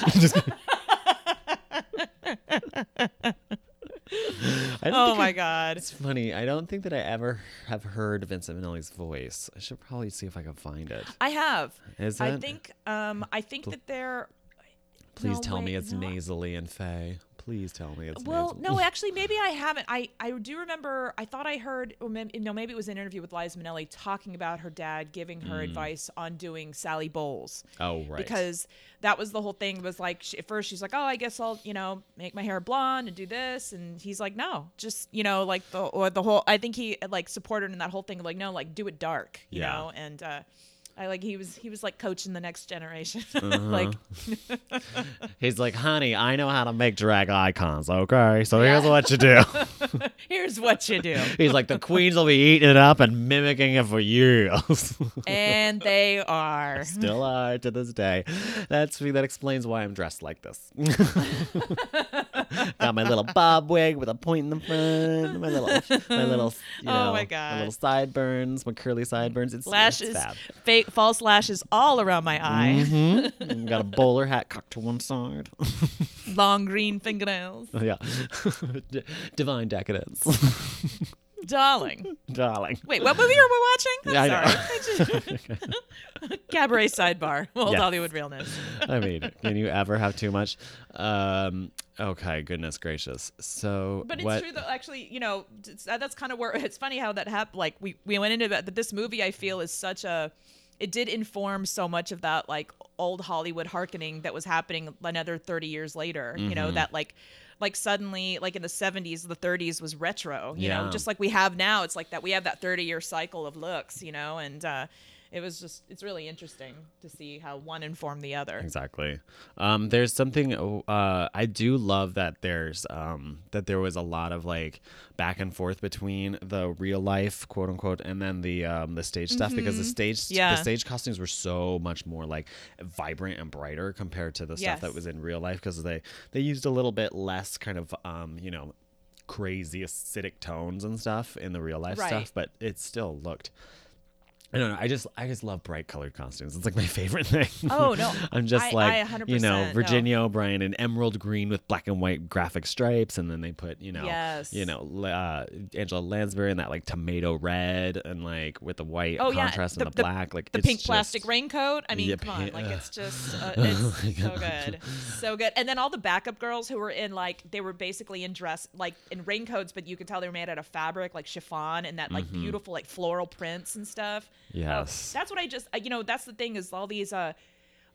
Just- I don't Oh think I- my God. It's funny. I don't think that I ever have heard Vincent Minnelli's voice. I should probably see if I can find it. I have. Is I think. Um. I think that they're. Please no, tell me it's no. nasally and Faye. Please tell me it's Well, no, (laughs) actually, maybe I haven't. I, I do remember. I thought I heard, or maybe, no, maybe it was an interview with Liza Minnelli talking about her dad giving her advice on doing Sally Bowles. Oh, right. Because that was the whole thing. Was like she, at first she's like, oh, I guess I'll you know make my hair blonde and do this, and he's like, no, just you know like the or the whole. I think he like supported in that whole thing of like, no, like do it dark, you Yeah. know, and. uh I like he was he was like coaching the next generation. (laughs) Uh-huh. like (laughs) He's like, honey, I know how to make drag icons. Okay, so here's what you do. (laughs) here's what you do. He's like, the queens will be eating it up and mimicking it for years. and they are. Still are to this day. That's me that explains why I'm dressed like this. Got my little bob wig with a point in the front. My little, my little, (laughs) you Oh my God. my little sideburns, my curly sideburns. It's lashes, It's fake false lashes all around my eye, Mhm. (laughs) Got a bowler hat cocked to one side. long green fingernails, (laughs) yeah, divine decadence, darling. darling. Wait, what movie are we watching? I'm Yeah, sorry. (laughs) Cabaret sidebar, old Yes. Hollywood realness. I mean, can you ever have too much? Um, okay, goodness gracious. So, But it's what? true though. Actually, you know, that's kind of where (laughs) it's funny how that happened. Like we we went into that. But this movie, I feel, is such a. It did inform so much of that like old Hollywood harkening that was happening another thirty years later. You Mm-hmm. know that like. Like suddenly, like in the '70s, the '30s was retro. You know, just like we have now. It's like that we have that 30-year cycle of looks. You know, and uh, it was just it's really interesting to see how one informed the other. Exactly. Um, there's something. Uh, I do love that there's um, that there was a lot of like back and forth between the real life quote unquote and then the um, the stage stuff because the stage Mm-hmm. Yeah. the stage costumes were so much more like vibrant and brighter compared to the stuff that was in real life because they they used a little bit less kind of um, you know crazy acidic tones and stuff in the real life Right. stuff but it still looked I don't know. I just I just love bright colored costumes. It's like my favorite (laughs) thing. Oh, no. I'm just I- like I 100% you know no. Virginia O'Brien in emerald green with black and white graphic stripes, and then they put you know Yes. you know uh, Angela Lansbury in that like tomato red and like with the white Oh yeah, contrast and the, black like the pink plastic raincoat. I mean, Yeah, come on, like it's just (laughs) uh, Oh it's so good, so good. And then all the backup girls who were in like they were basically in dress like in raincoats, but you could tell they were made out of fabric, like chiffon, and that like beautiful like floral prints and stuff. Yes. that's what I just uh, you know that's the thing is all these uh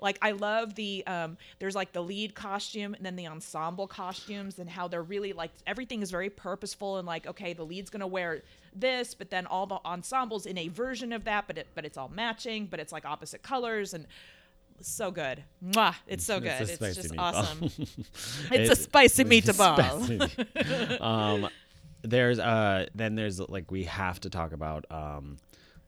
like I love the um there's like the lead costume and then the ensemble costumes and how they're really like everything is very purposeful and like okay the lead's gonna wear this but then all the ensembles in a version of that but it but it's all matching but it's like opposite colors and so good. Mwah, it's so good. It's it's, just meatball. awesome. (laughs) It's It- (laughs) a spicy meatball. spicy- (laughs) um, there's uh, then there's like we have to talk about um,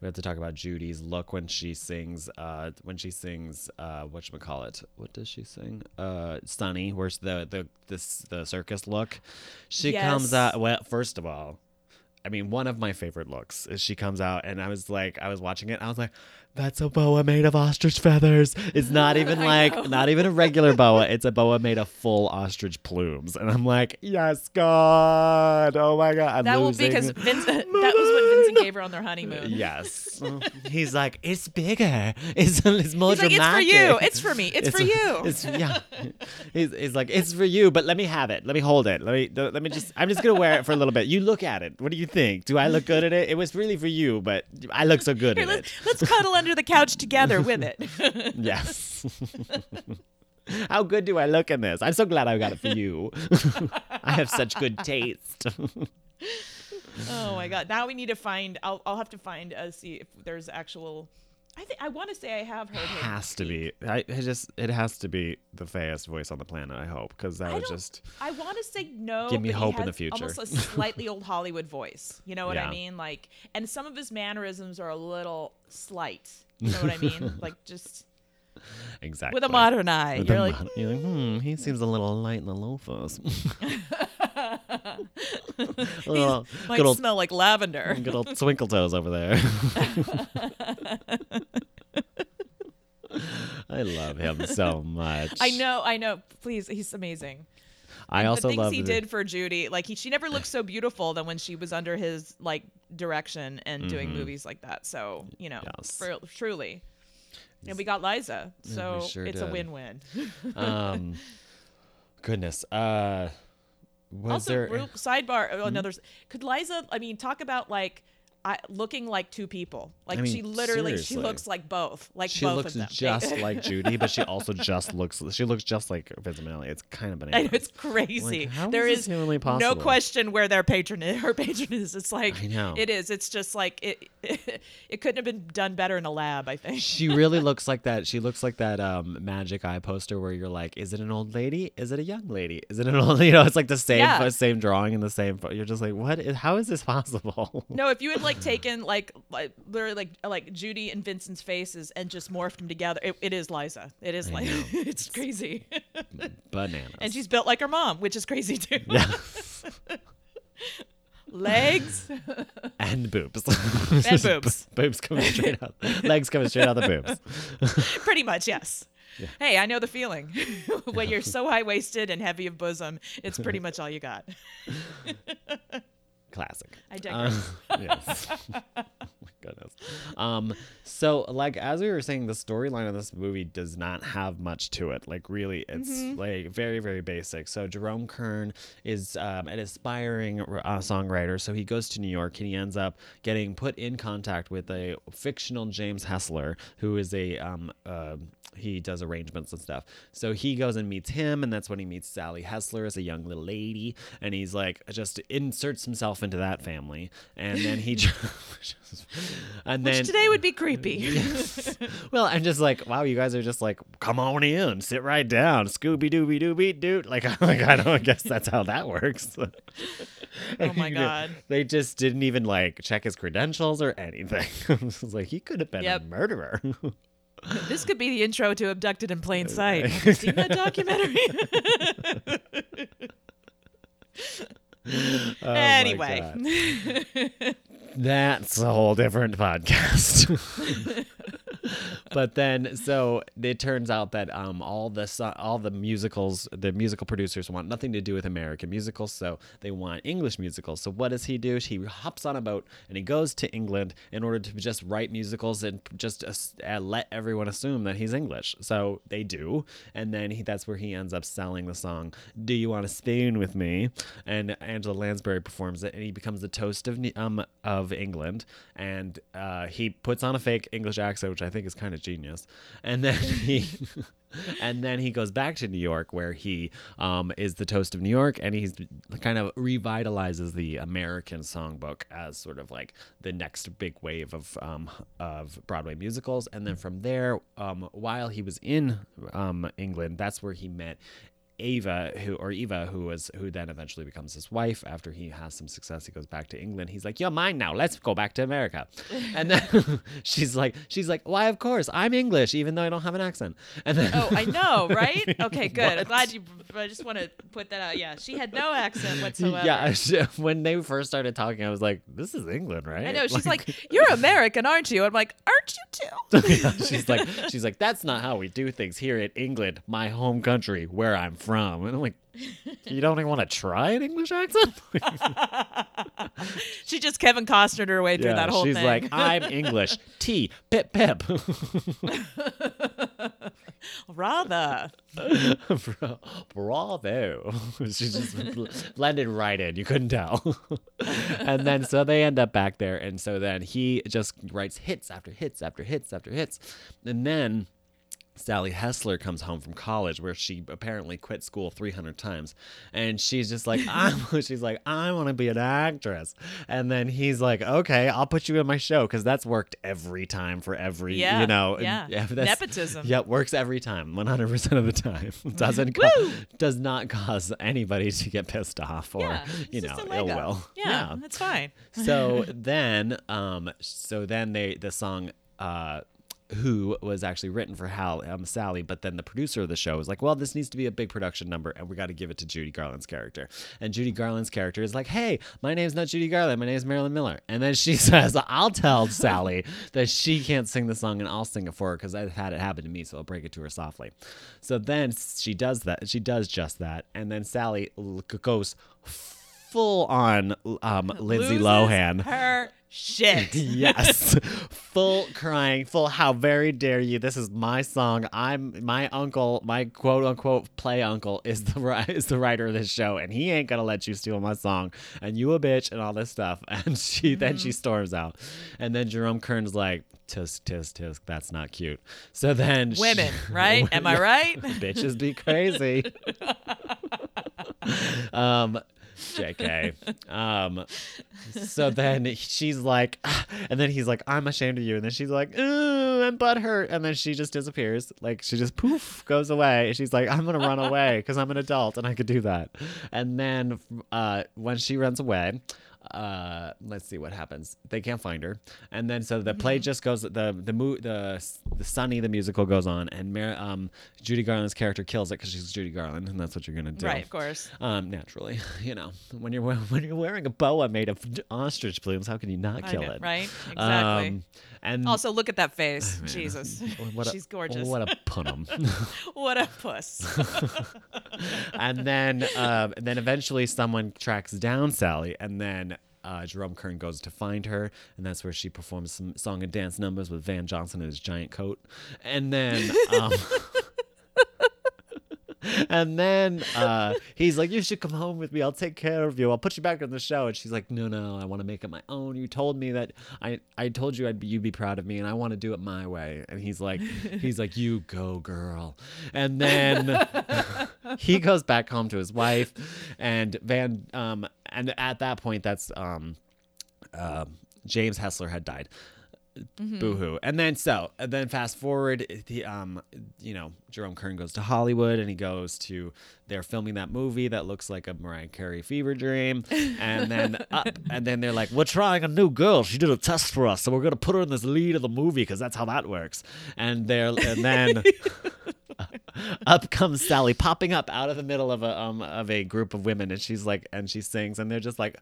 we have to talk about Judy's look when she sings uh when she sings uh what call it what does she sing? Uh Sunny where's the the this the circus look? She comes out well first of all I mean one of my favorite looks is she comes out and I was like I was watching it I was like that's a boa made of ostrich feathers. It's not (laughs) even like not even a regular boa. It's a boa made of full ostrich plumes. And I'm like yes God. Oh my God I'm that will losing. because Vince that was gave her on their honeymoon Yes. (laughs) He's like, it's bigger. It's, it's more He's like, it's for you. It's for me. It's, for (laughs) you. It's, yeah. He's, he's like, it's for you, but let me have it. Let me hold it. Let me, let me just, I'm just going to wear it for a little bit. You look at it. What do you think? Do I look good at it? It was really for you, but I look so good Here, at it. let's cuddle under the couch together with it. (laughs) Yes. How good do I look in this? I'm so glad I got it for you. I have such good taste. Oh my god! Now we need to find. I'll I'll have to find uh, see if there's actual I think I want to say I have heard her. has to be. I it just it has to be the fayest voice on the planet. I hope because that I would just I want to say no. Give me hope in the future. Almost a (laughs) slightly old Hollywood voice. You know what Yeah. I mean? Like, and some of his mannerisms are a little slight. You know what I mean? (laughs) like just exactly with a modern eye. With You're like, mod- you're like, hmm, he seems a little light in the loafers. (laughs) (laughs) little, might old, smell like lavender. (laughs) good old twinkle toes over there. (laughs) I love him so much. I know, I know. Please, he's amazing. I also the things he did for Judy, like he, she never looked so beautiful than when she was under his like direction and doing movies like that. So you know, Mm-hmm. Yes. for, truly. And we got Liza, so sure it's a win-win. um, goodness. Uh, was also, there? Hmm? real sidebar. oh, Another. s- Could Liza? I mean, talk about like. I, looking like two people, like I mean, she literally, seriously. she looks like both, like she both looks of them. just (laughs) like Judy, but she also just looks. She looks just like Vincent Minnelli. It's kind of bananas. I know it's crazy. Like, how there is is no question where their patron is. (laughs) Her patron is. It's like I know. it is. It's just like it. (laughs) It, couldn't have been done better in a lab. I think. she really looks like that. She looks like that um, magic eye poster where you're like, is it an old lady? Is it a young lady? Is it an old? You know, it's like the same Yeah. same drawing and the same. You're just like, what? Is, how is this possible? No, if you had like taken like like literally like like Judy and Vincent's faces and just morphed them together, it, it is Liza. It is like know. (laughs) it's crazy, (laughs) Bananas. and she's built like her mom, which is crazy too. yeah, (laughs) Legs, and boobs. And boobs. boobs coming straight out. Legs coming straight out of the boobs. pretty much yes. Hey, I know the feeling. when you're so high waisted and heavy of bosom, it's pretty much all you got. Classic. I digress. Um, (laughs) yes. (laughs) oh my goodness. Um, so like as we were saying, the storyline of this movie does not have much to it. Like really, it's Mm-hmm. like very very basic. So Jerome Kern is um, an aspiring uh, songwriter. So he goes to New York and he ends up getting put in contact with a fictional James Hessler, who is a um, uh, he does arrangements and stuff. So he goes and meets him, and that's when he meets Sally Hessler as a young little lady, and he's like just inserts himself into that family, and then he (laughs) (laughs) just, and then Which today would be creepy. yes. (laughs) well, I'm just like, wow, you guys are just like, come on in, sit right down, Scooby Dooby Dooby Doot. Like, I'm like, I don't I guess that's how that works. Oh my God. They just didn't even like check his credentials or anything. I was like, he could have been Yep. a murderer. This could be the intro to Abducted in Plain uh, Sight. Have you seen that documentary? (laughs) (laughs) Oh anyway. (laughs) That's a whole different podcast. (laughs) but then, so it turns out that um, all the all the musicals, the musical producers want nothing to do with American musicals, so they want English musicals. So what does he do? He hops on a boat and he goes to England in order to just write musicals and just uh, let everyone assume that he's English. So they do, and then he, that's where he ends up selling the song "Do You Want to Spoon with Me?" and Angela Lansbury performs it, and he becomes the toast of um of England, and uh, he puts on a fake English accent, which I think is kind of genius, and then he. (laughs) And then he goes back to New York, where he um, is the toast of New York, and he's kind of revitalizes the American songbook as sort of like the next big wave of um, of Broadway musicals. And then from there, um, while he was in um, England, that's where he met Ava, who or Eva, who was who then eventually becomes his wife after he has some success. He goes back to England. He's like, "You're mine now. Let's go back to America." (laughs) And then (laughs) she's like, "She's like, why? Of course, I'm English, even though I don't have an accent." And then oh, I know, (laughs) right? Okay, good. I'm glad you. I just want to put that out. Yeah, she had no accent whatsoever. yeah, she- when they first started talking, I was like, "This is England, right?" I know. She's like, "You're American, aren't you?" I'm like, "Aren't you too?" she's like, she's like, "That's not how we do things here in England, my home country, where I'm from." And I'm like, "You don't even want to try an English accent?" (laughs) she just Kevin Costnered her way through that whole she's thing. She's like, "I'm English, (laughs) T, pip, pip." rather. (laughs) Bravo. she just bl- blended right in. You couldn't tell. and then so they end up back there. And so then he just writes hits after hits after hits after hits. And then Sally Hessler comes home from college where she apparently quit school 300 times. And she's just like (laughs) I'm (laughs) she's like I want to be an actress. And then he's like okay I'll put you in my show. Cuz that's worked every time for every Yeah, you know yeah. Nepotism. yeah works every time 100% of the time. (laughs) Doesn't co- does not cause anybody to get pissed off or yeah, you know ill will. Yeah, that's fine. so then um so then they the song uh who was actually written for Hal um, Sally, but then the producer of the show was like, "Well, this needs to be a big production number, and we got to give it to Judy Garland's character." And Judy Garland's character is like, "Hey, my name's not Judy Garland, my name's Marilyn Miller." And then she (laughs) says, "I'll tell Sally that she can't sing the song, and I'll sing it for her because I've had it happen to me, so I'll break it to her softly." So then she does that. She does just that, and then Sally goes full on um, Lindsay Loses Lohan. Her shit. (laughs) yes. Full crying full how very dare you. This is my song. I'm my uncle my quote unquote play uncle is the (laughs) is the writer of this show and he ain't gonna let you steal my song. And you a bitch and all this stuff. (laughs) And she then she storms out. And then jerome kern's like tisk tisk tisk. That's not cute. So then she- Women, right? Am I right? bitches be crazy. um, JK. Um, so then she's like, "Ah," and then he's like, I'm ashamed of you. And then she's like, ooh, I'm butthurt. And then she just disappears. Like she just poof goes away. And she's like, I'm gonna run away because I'm an adult and I could do that. And then uh, when she runs away, uh let's see what happens they can't find her and then so the play just goes the the mo- the the sunny the musical goes on and Mar- um judy garland's character kills it because she's judy garland and that's what you're gonna do Right, of course. um naturally (laughs) you know when you're (laughs) when you're wearing a boa made of ostrich plumes how can you not kill know, it right? Exactly. um, and also, look at that face. (laughs) Jesus. (laughs) what a, She's gorgeous. what a punum (laughs) What a puss. and then um, and then eventually someone tracks down Sally, and then uh, Jerome Kern goes to find her, and that's where she performs some song and dance numbers with Van Johnson in his giant coat, and then. Um, And then uh, he's like, "You should come home with me. I'll take care of you. I'll put you back on the show." And she's like, "No, no, I want to make it my own. You told me that I, I told you I'd be, you'd be proud of me, and I want to do it my way." And he's like, (laughs) he's like, "You go, girl." And then (laughs) he goes back home to his wife, and Van, um, and at that point, that's um, uh, James Hessler had died. Boohoo. And then so, and then fast forward, the um, you know, Jerome Kern goes to Hollywood and he goes to they're filming that movie that looks like a Mariah Carey fever dream, and then (laughs) up, and then they're like, we're trying a new girl. She did a test for us, so we're gonna put her in this lead of the movie because that's how that works. And they're and then. (laughs) up comes Sally popping up out of the middle of a um of a group of women and she's like and she sings and they're just like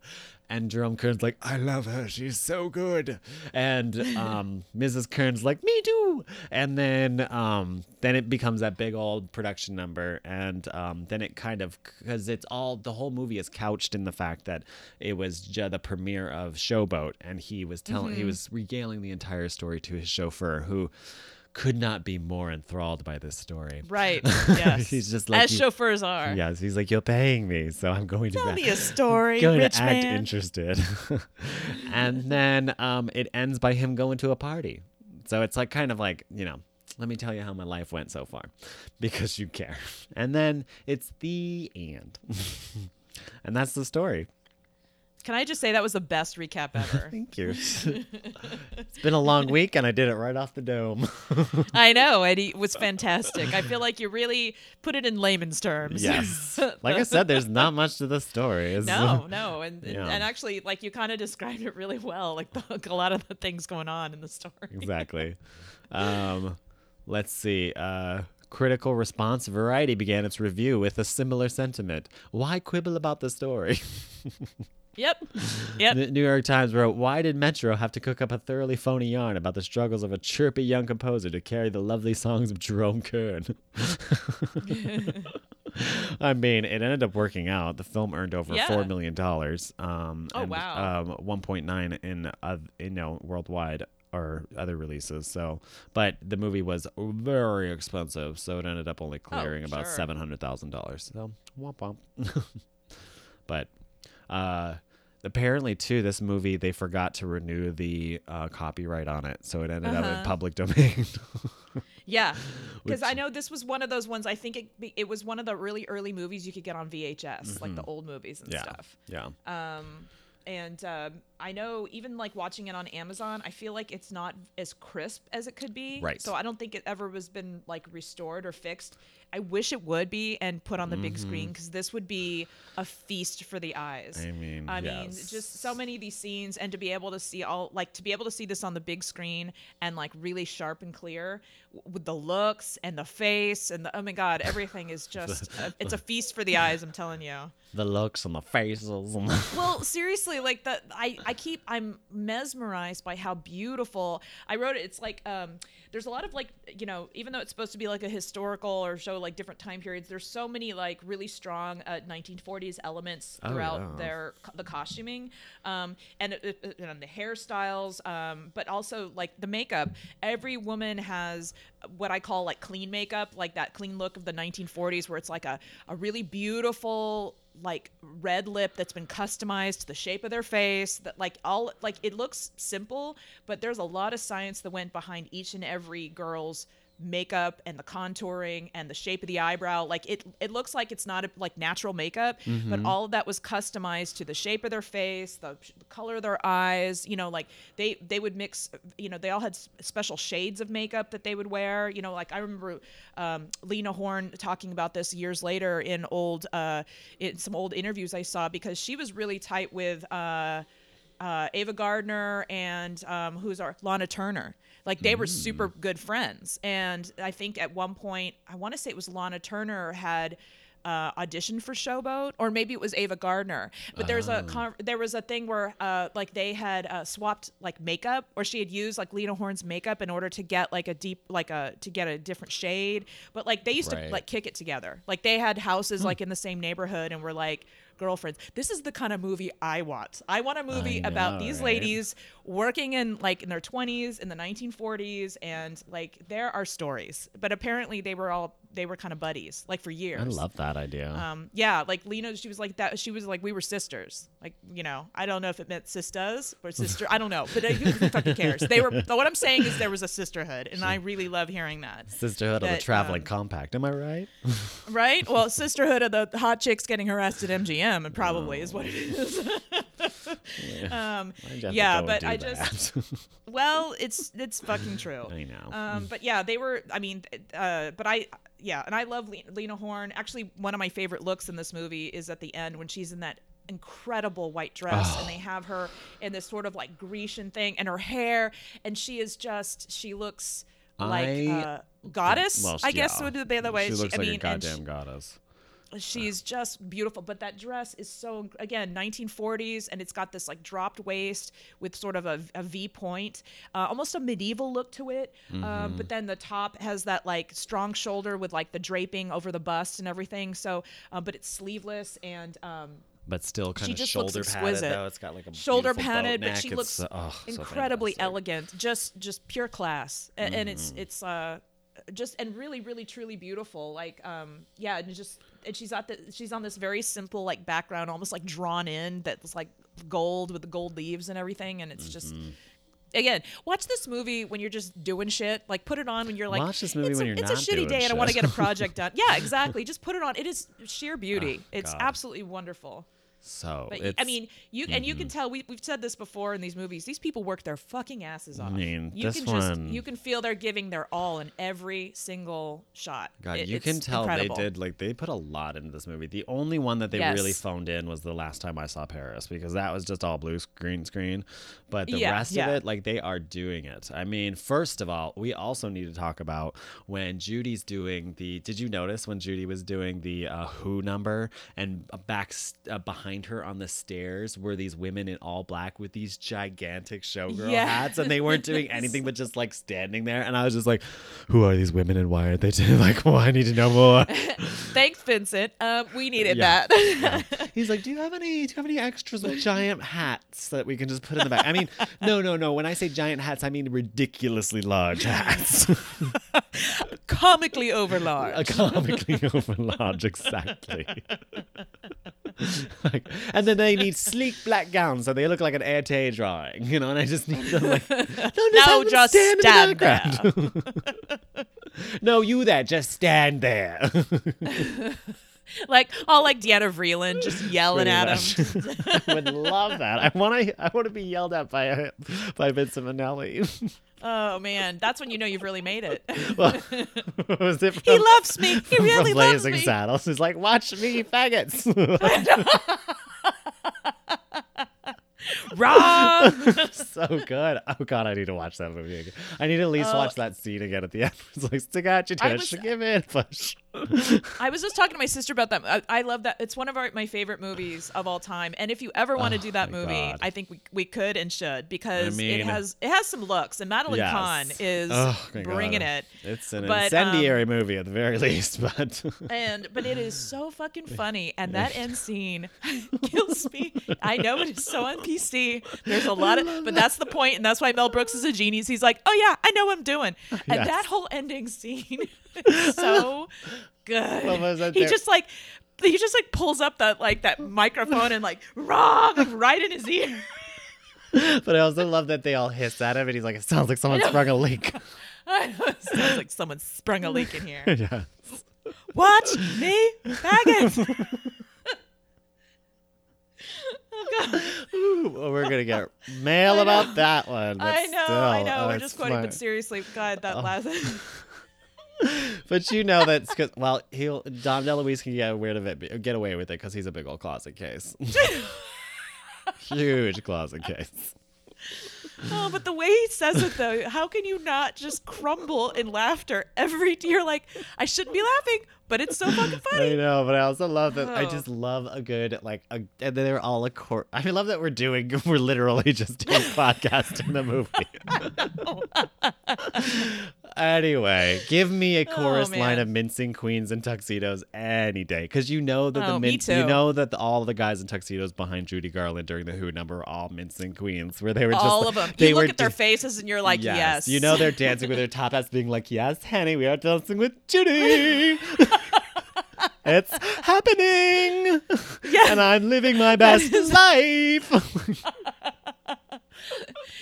and Jerome Kern's like I love her she's so good and um Mrs. Kern's like me too and then um then it becomes that big old production number and um then it kind of because it's all the whole movie is couched in the fact that it was ju- the premiere of Showboat and he was telling he was regaling the entire story to his chauffeur who could not be more enthralled by this story. Right. (laughs) Yes. He's just like as chauffeurs are. Yes, he's like, you're paying me, so I'm going to Tell me a story, (laughs) going rich to act man. interested. (laughs) and then um, it ends by him going to a party. So it's like kind of like you know, let me tell you how my life went so far, because you care. And then it's the end, and that's the story. Can I just say that was the best recap (laughs) ever? Thank you. (laughs) it's been a long week, and I did it right off the dome. I know, and it was (laughs) fantastic. I feel like you really put it in layman's terms. yes, like I said, there's not much to the story. It's- No, no, and and- Yeah. and actually, like you kind of described it really well, like the, a lot of the things going on in the story. exactly. Um, let's see. Uh, critical response variety began its review with a similar sentiment. Why quibble about the story? Yep, yep. the New York Times wrote, Why did Metro have to cook up a thoroughly phony yarn about the struggles of a chirpy young composer to carry the lovely songs of Jerome Kern? (laughs) (laughs) I mean, it ended up working out. The film earned over Yeah. four million dollars. Um, Oh, and, wow. Um, one point nine in uh, you know worldwide or other releases. So, but the movie was very expensive, so it ended up only clearing about Oh, sure. seven hundred thousand dollars. So, womp womp. (laughs) but uh, apparently, too, this movie they forgot to renew the uh, copyright on it, so it ended up in Uh-huh. public (laughs) domain. Yeah, (laughs) because I know this was one of those ones. I think it it was one of the really early movies you could get on VHS, like the old movies and yeah, stuff. yeah. Um, and um, I know even like watching it on Amazon, I feel like it's not as crisp as it could be. Right. So I don't think it ever was been like restored or fixed. I wish it would be and put on the big screen because this would be a feast for the eyes. Mm-hmm. I mean, I mean, just so many of these scenes, and to be able to see all, like, to be able to see this on the big screen and like really sharp and clear w- with the looks and the face and the oh my god, everything is (laughs) just a, it's a feast for the eyes. I'm telling you. (laughs) the looks and the faces and (laughs) Well, seriously, like the I I keep I'm mesmerized by how beautiful. I wrote it. It's like um there's a lot of like you know even though it's supposed to be like a historical or show like different time periods, there's so many like really strong uh, 1940s elements Oh, throughout yeah. their the costuming, um and it, it- and the hairstyles, um but also like the makeup. Every woman has what I call like clean makeup, like that clean look of the 1940s, where it's like a a really beautiful like red lip that's been customized to the shape of their face that like all like it looks simple but there's a lot of science that went behind each and every girl's makeup and the contouring and the shape of the eyebrow like it it looks like it's not a, like natural makeup but all of that was customized to the shape of their face the, the color of their eyes you know like they they would mix you know they all had special shades of makeup that they would wear you know like i remember um, lena horne talking about this years later in old uh in some old interviews i saw because she was really tight with uh uh, Ava Gardner and um, who's our Lana Turner. Like they were super good friends, and I think at one point I want to say it was Lana Turner had uh, auditioned for Showboat, or maybe it was Ava Gardner. But there's a con- there was a thing where uh, like they had uh, swapped like makeup, or she had used like Lena Horne's makeup in order to get like a deep like a to get a different shade. But like they used Right. to like kick it together. Like they had houses like in the same neighborhood, and were like girlfriends. This is the kind of movie I want. I want a movie about these right? ladies working in like in their 20s in the 1940s and like there are stories. But apparently they were all they were kind of buddies like for years. I love that idea. Um, yeah, like Lena, she was like that. She was like, we were sisters. Like, you know, I don't know if it meant sisters or sister. I don't know, but uh, who, fucking (laughs) cares? They were. What I'm saying is there was a sisterhood, and I really love hearing that. Sisterhood of the Traveling um, Compact. Am I right? (laughs) Right? Well, sisterhood of the hot chicks getting harassed at MGM, and probably is what it is. (laughs) (laughs) um, Why'd you have to yeah, but I do just that? (laughs) well, it's it's fucking true. I know. Um, but yeah, they were. I mean, uh, but I yeah, and I love Lena Horne. Actually, one of my favorite looks in this movie is at the end when she's in that incredible white dress and they have her in this sort of like Grecian thing and her hair and she is just she looks like I- uh, goddess Well, I guess yeah. would be the way she looks I like mean a goddamn she- goddess. She's just beautiful but that dress is so again 1940s and it's got this like dropped waist with sort of a, a v point uh, almost a medieval look to it Mm-hmm. um, but then the top has that like strong shoulder with like the draping over the bust and everything so uh, but it's sleeveless and um, But still kind she of just looks shoulder padded exquisite. though. It's got like a shoulder padded, but she It's, looks uh, oh, incredibly fantastic. elegant. Just just pure class, A- and it's Mm-hmm. it's uh just and really really truly beautiful. Like um yeah, and just and she's at the she's on this very simple like background, almost like drawn in that's like gold with the gold leaves and everything, and it's just. Mm-hmm. Again, watch this movie when you're just doing shit. Like, put it on when you're like, Watch this movie it's when a, you're it's not a shitty day and I want to get a (laughs) project done. Yeah, exactly. Just put it on. It is sheer beauty. it's Oh, God. absolutely wonderful. So But it's, I mean, you and you can tell we we've said this before in these movies. These people work their fucking asses off. I mean, you this can just you can feel they're giving their all in every single shot. God, It- you can tell incredible. they did like they put a lot into this movie. The only one that they Yes. really phoned in was the last time I saw Paris because that was just all blue screen screen. But the Yeah, rest yeah. of it, like they are doing it. I mean, first of all, we also need to talk about when Judy's doing the. Did you notice when Judy was doing the uh, Who number and back uh, behind her on the stairs were these women in all black with these gigantic showgirl Yes. hats and they weren't doing (laughs) anything but just like standing there and I was just like, who are these women and why aren't they doing (laughs) like? Well, I need to know more. (laughs) Thanks, Vincent. Um, we needed Yeah. that. He's like, do you have any? Do you have any extras with giant hats that we can just put in the back? I mean, no, no, no. When I say giant hats, I mean ridiculously large hats, Comically overlarge. a comically over large, exactly. (laughs) like, and then they need sleek black gowns so they look like an Erté drawing, you know. And I just need them like, (laughs) no, just No, just stand in the stand background. (laughs) no, you there. Just stand there. like all like Diana Vreeland just yelling Pretty at much. him. I would love that. I want to. I want to be yelled at by by Vincent Minnelli. Oh man, that's when you know you've really made it. (laughs) (laughs) Was it he loves me. He from really loves me. Saddles? He's like, watch me, faggots. (laughs) Wrong. so good. Oh god, I need to watch that movie again. I need to at least Oh. watch that scene again at the end. It's like stick out your tush, was- give it a push. I was just talking to my sister about that. I, I love that. It's one of our, my favorite movies of all time. And if you ever want to Oh, do that movie, God. I think we, we could and should because mean- it has it has some looks. And Madeline Yes. Kahn is Oh, bringing God. it. It's an But, um, incendiary movie at the very (laughs) least, but And but it is so fucking funny, and that end scene (laughs) kills me. I know it is so on PC. There's a lot of, (laughs) but that's the point, and that's why Mel Brooks is a genius. He's like, oh yeah, I know what I'm doing, and Yes. that whole ending scene (laughs) so (laughs) good. What was that he there? just like. He just like pulls up that like that microphone and like wrong like right in his ear. (laughs) but I also love that they all hiss at him, and he's like, "It sounds like someone sprung a leak." It sounds like someone sprung a leak in here. yeah. Watch me, faggot. oh. Ooh, well, we're gonna get mail about that one. I know, still, I know. oh, We're just quoting, but seriously, God, that oh. last. But you know that's because well, he'll Dom DeLuise can get away with it, get away with it because he's a big old closet case, (laughs) huge closet case. oh, but the way he says it, though, how can you not just crumble in laughter every? You're like, I shouldn't be laughing, but it's so fucking funny. I know, but I also love that. I Oh. just love a good like, a, and they're all a court. I love that we're doing. (laughs) We're literally just doing (laughs) podcast in the movie. Anyway, give me a (laughs) oh, chorus line Oh, man. of mincing queens in tuxedos any day, because you know that the Oh, me mince, you know that the, all the guys in tuxedos behind Judy Garland during the Who number are all mincing queens, where they were just All like- of them. They You look at their faces and you're like, yes. You know they're (laughs) dancing with their top hats, being like, "Yes, honey, we are dancing with Judy." (laughs) it's happening, and I'm living my best life.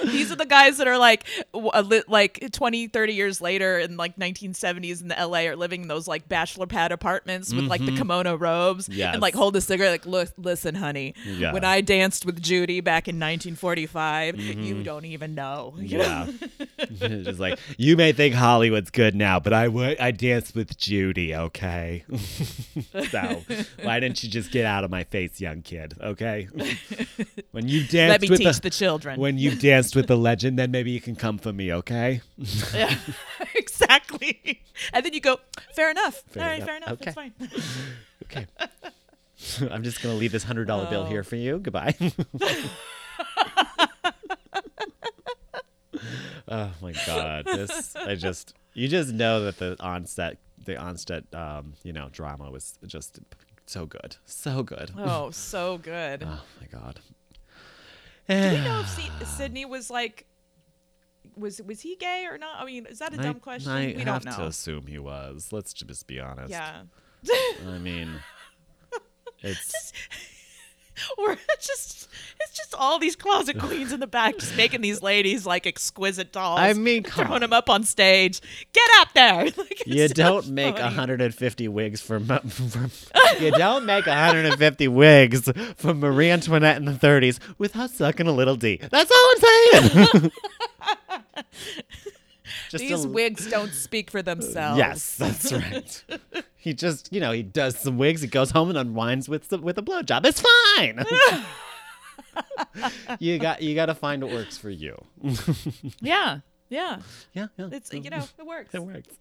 These are the guys that are like, w- a li- like 20, 30 years later in like 1970s in the LA are living in those like bachelor pad apartments with like the kimono robes Mm-hmm. Yes. and like hold a cigarette. Like, look, listen, honey, Yeah. when I danced with Judy back in 1945, you don't even know. You know? Mm-hmm. yeah, (laughs) just like you may think Hollywood's good now, but I would I danced with Judy, okay? (laughs) so why didn't you just get out of my face, young kid? Okay, (laughs) when you danced Let me teach the, the children. when you danced with the legend, then maybe you can come for me, okay? Yeah, (laughs) exactly. And then you go, fair enough. Fair All right, enough. fair enough. That's Okay. fine. (laughs) Okay. (laughs) I'm just gonna leave this hundred dollar bill Oh. here for you. Goodbye. oh my god, this I just you just know that the onset the onset um you know drama was just so good, so good. Oh, so good. Oh my god. Do we eh. know if Si- Sydney was like, was was he gay or not? I mean, is that a dumb I, question? I we have to assume he was. Let's just be honest. Yeah. I mean, (laughs) it's or (laughs) it's just it's just all these closet queens in the back just making these ladies like exquisite dolls. I mean, throwing on. them up on stage. Get up there! (laughs) Like, You don't make funny. 150 wigs for, (laughs) for you don't make 150 wigs for Marie Antoinette in the 30s without sucking a little D. That's all I'm saying. Just These a- wigs don't speak for themselves. Yes, that's right. he just, you know, he does some wigs. He goes home and unwinds with the, with a blowjob. It's fine. (laughs) you got you got to find what works for you. (laughs) Yeah. Yeah. yeah, yeah. It's you know it works. it works.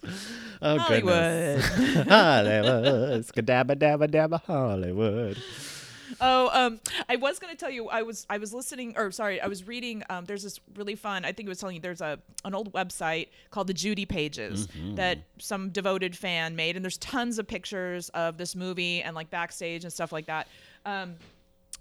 Oh Hollywood. goodness. Hollywood. Skadabba dabba dabba Hollywood. Oh, um, I was gonna tell you, I was I was listening, or sorry, I was reading. Um, there's this really fun. I think it was telling you there's a an old website called the Judy Pages that some devoted fan made, and there's tons of pictures of this movie and like backstage and stuff like that. Um,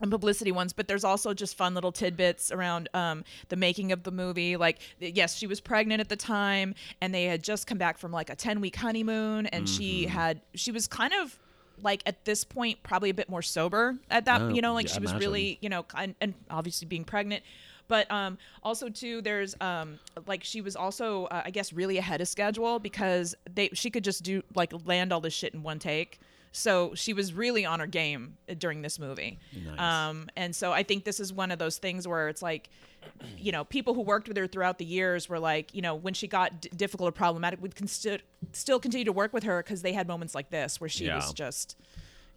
and publicity ones, but there's also just fun little tidbits around um, the making of the movie. Like, yes, she was pregnant at the time, and they had just come back from like a 10 week honeymoon, and she had she was kind of like at this point probably a bit more sober at that Oh, you know like yeah, she was imagine. really you know kind and obviously being pregnant but um also too there's um like she was also uh, i guess really ahead of schedule because they she could just do like land all this shit in one take so she was really on her game during this movie. Nice. um and so i think this is one of those things where it's like you know people who worked with her throughout the years were like you know when she got d- difficult or problematic we can st- still continue to work with her because they had moments like this where she Yeah. was just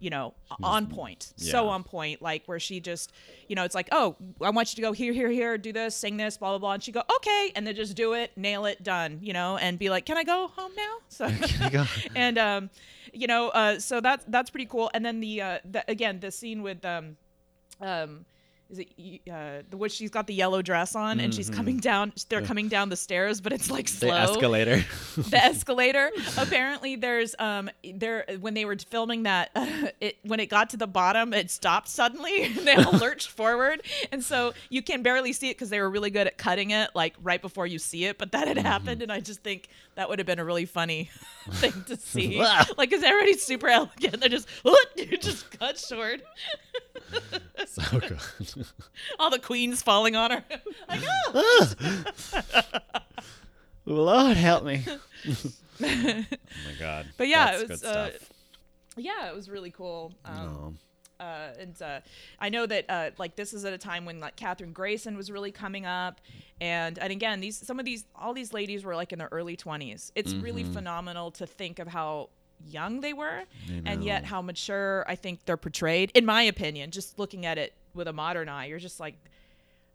you know on point. So on point like where she just you know it's like oh i want you to go here here here do this sing this blah blah blah and she go okay and then just do it nail it done you know and be like can i go home now? So (laughs) (laughs) and um you know uh so that's that's pretty cool. And then the uh the, again the scene with um um is it uh the which she's got the yellow dress on and she's coming down they're coming down the stairs but it's like Mm-hmm. the escalator. (laughs) the escalator. Apparently, there's um there when they were filming that, (laughs) it when it got to the bottom, it stopped suddenly. and (laughs) they all lurched forward, and so you can barely see it because they were really good at cutting it like right before you see it. But that had happened, and I just think that would have been a really funny thing to see. like, is everybody super elegant, they're just you just cut short. (laughs) so good. (laughs) All the queens falling on her. (laughs) like, oh. Lord help me. oh my god. But yeah, That's it was, good uh, yeah, it was really cool. Um, Oh. uh, and uh, I know that uh, like this is at a time when like Kathryn Grayson was really coming up, and and again these some of these all these ladies were like in their early twenties. It's really Mm-hmm. phenomenal to think of how young they were, and yet how mature I think they're portrayed. In my opinion, just looking at it with a modern eye, you're just like,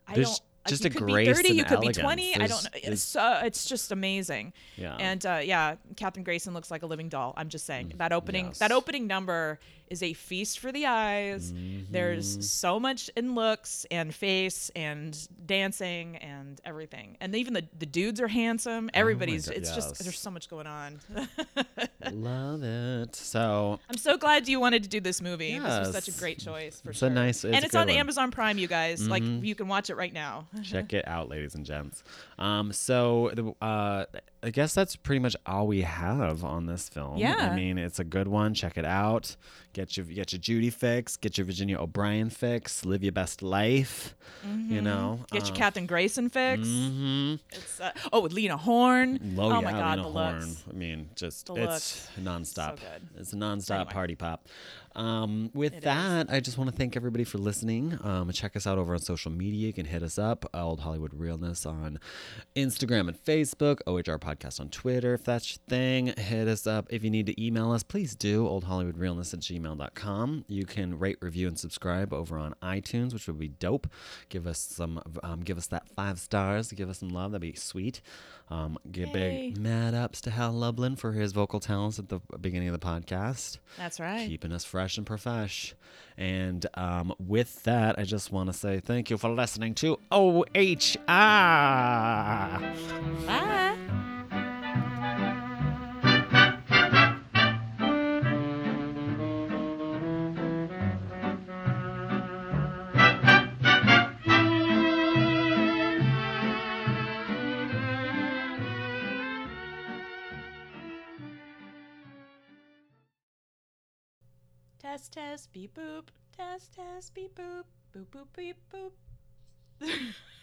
I There's don't. Like, just you a could grace be 30, and you could elegance. be 20. I don't know. It's, uh, it's just amazing. Yeah. And uh, yeah, Kathryn Grayson looks like a living doll. I'm just saying that opening Mm, yes. that opening number is a feast for the eyes. Mm-hmm. There's so much in looks and face and dancing and everything. And even the the dudes are handsome. Everybody's Oh it's just there's so much going on. (laughs) Love it. So I'm so glad you wanted to do this movie. This was such a great choice for It's sure. a nice- it's and it's on one. Amazon Prime, you guys. Like Mhm. you can watch it right now. (laughs) check it out, ladies and gents. Um, so the, uh, I guess that's pretty much all we have on this film. Yeah. I mean, it's a good one. Check it out. Get your get your Judy fix. Get your Virginia O'Brien fix. Live your best life. You know. Mm-hmm. Get your um, Kathryn Grayson fix. mhm. It's uh, oh with Lena Horne. Oh, oh yeah, my god, Lena the Horn. looks. I mean, just The it's nonstop. So. It's a nonstop Anyway. party pop. Um, with It is. that, I just want to thank everybody for listening. Um, check us out over on social media. You can hit us up, Old Hollywood Realness on Instagram and Facebook, OHR Podcast on Twitter, if that's your thing. Hit us up. If you need to email us, please do, oldhollywoodrealness at gmail.com. You can rate, review, and subscribe over on iTunes, which would be dope. Give us some, um, give us that five stars. Give us some love. That'd be sweet. Um, give Yay. big mad ups to Hal Lublin for his vocal talents at the beginning of the podcast That's right. keeping us fresh and profesh. And um, with that, I just want to say thank you for listening to OHR. Bye. Test, test, beep, boop. Test, test, beep, boop. Boop, boop, beep, boop. (laughs)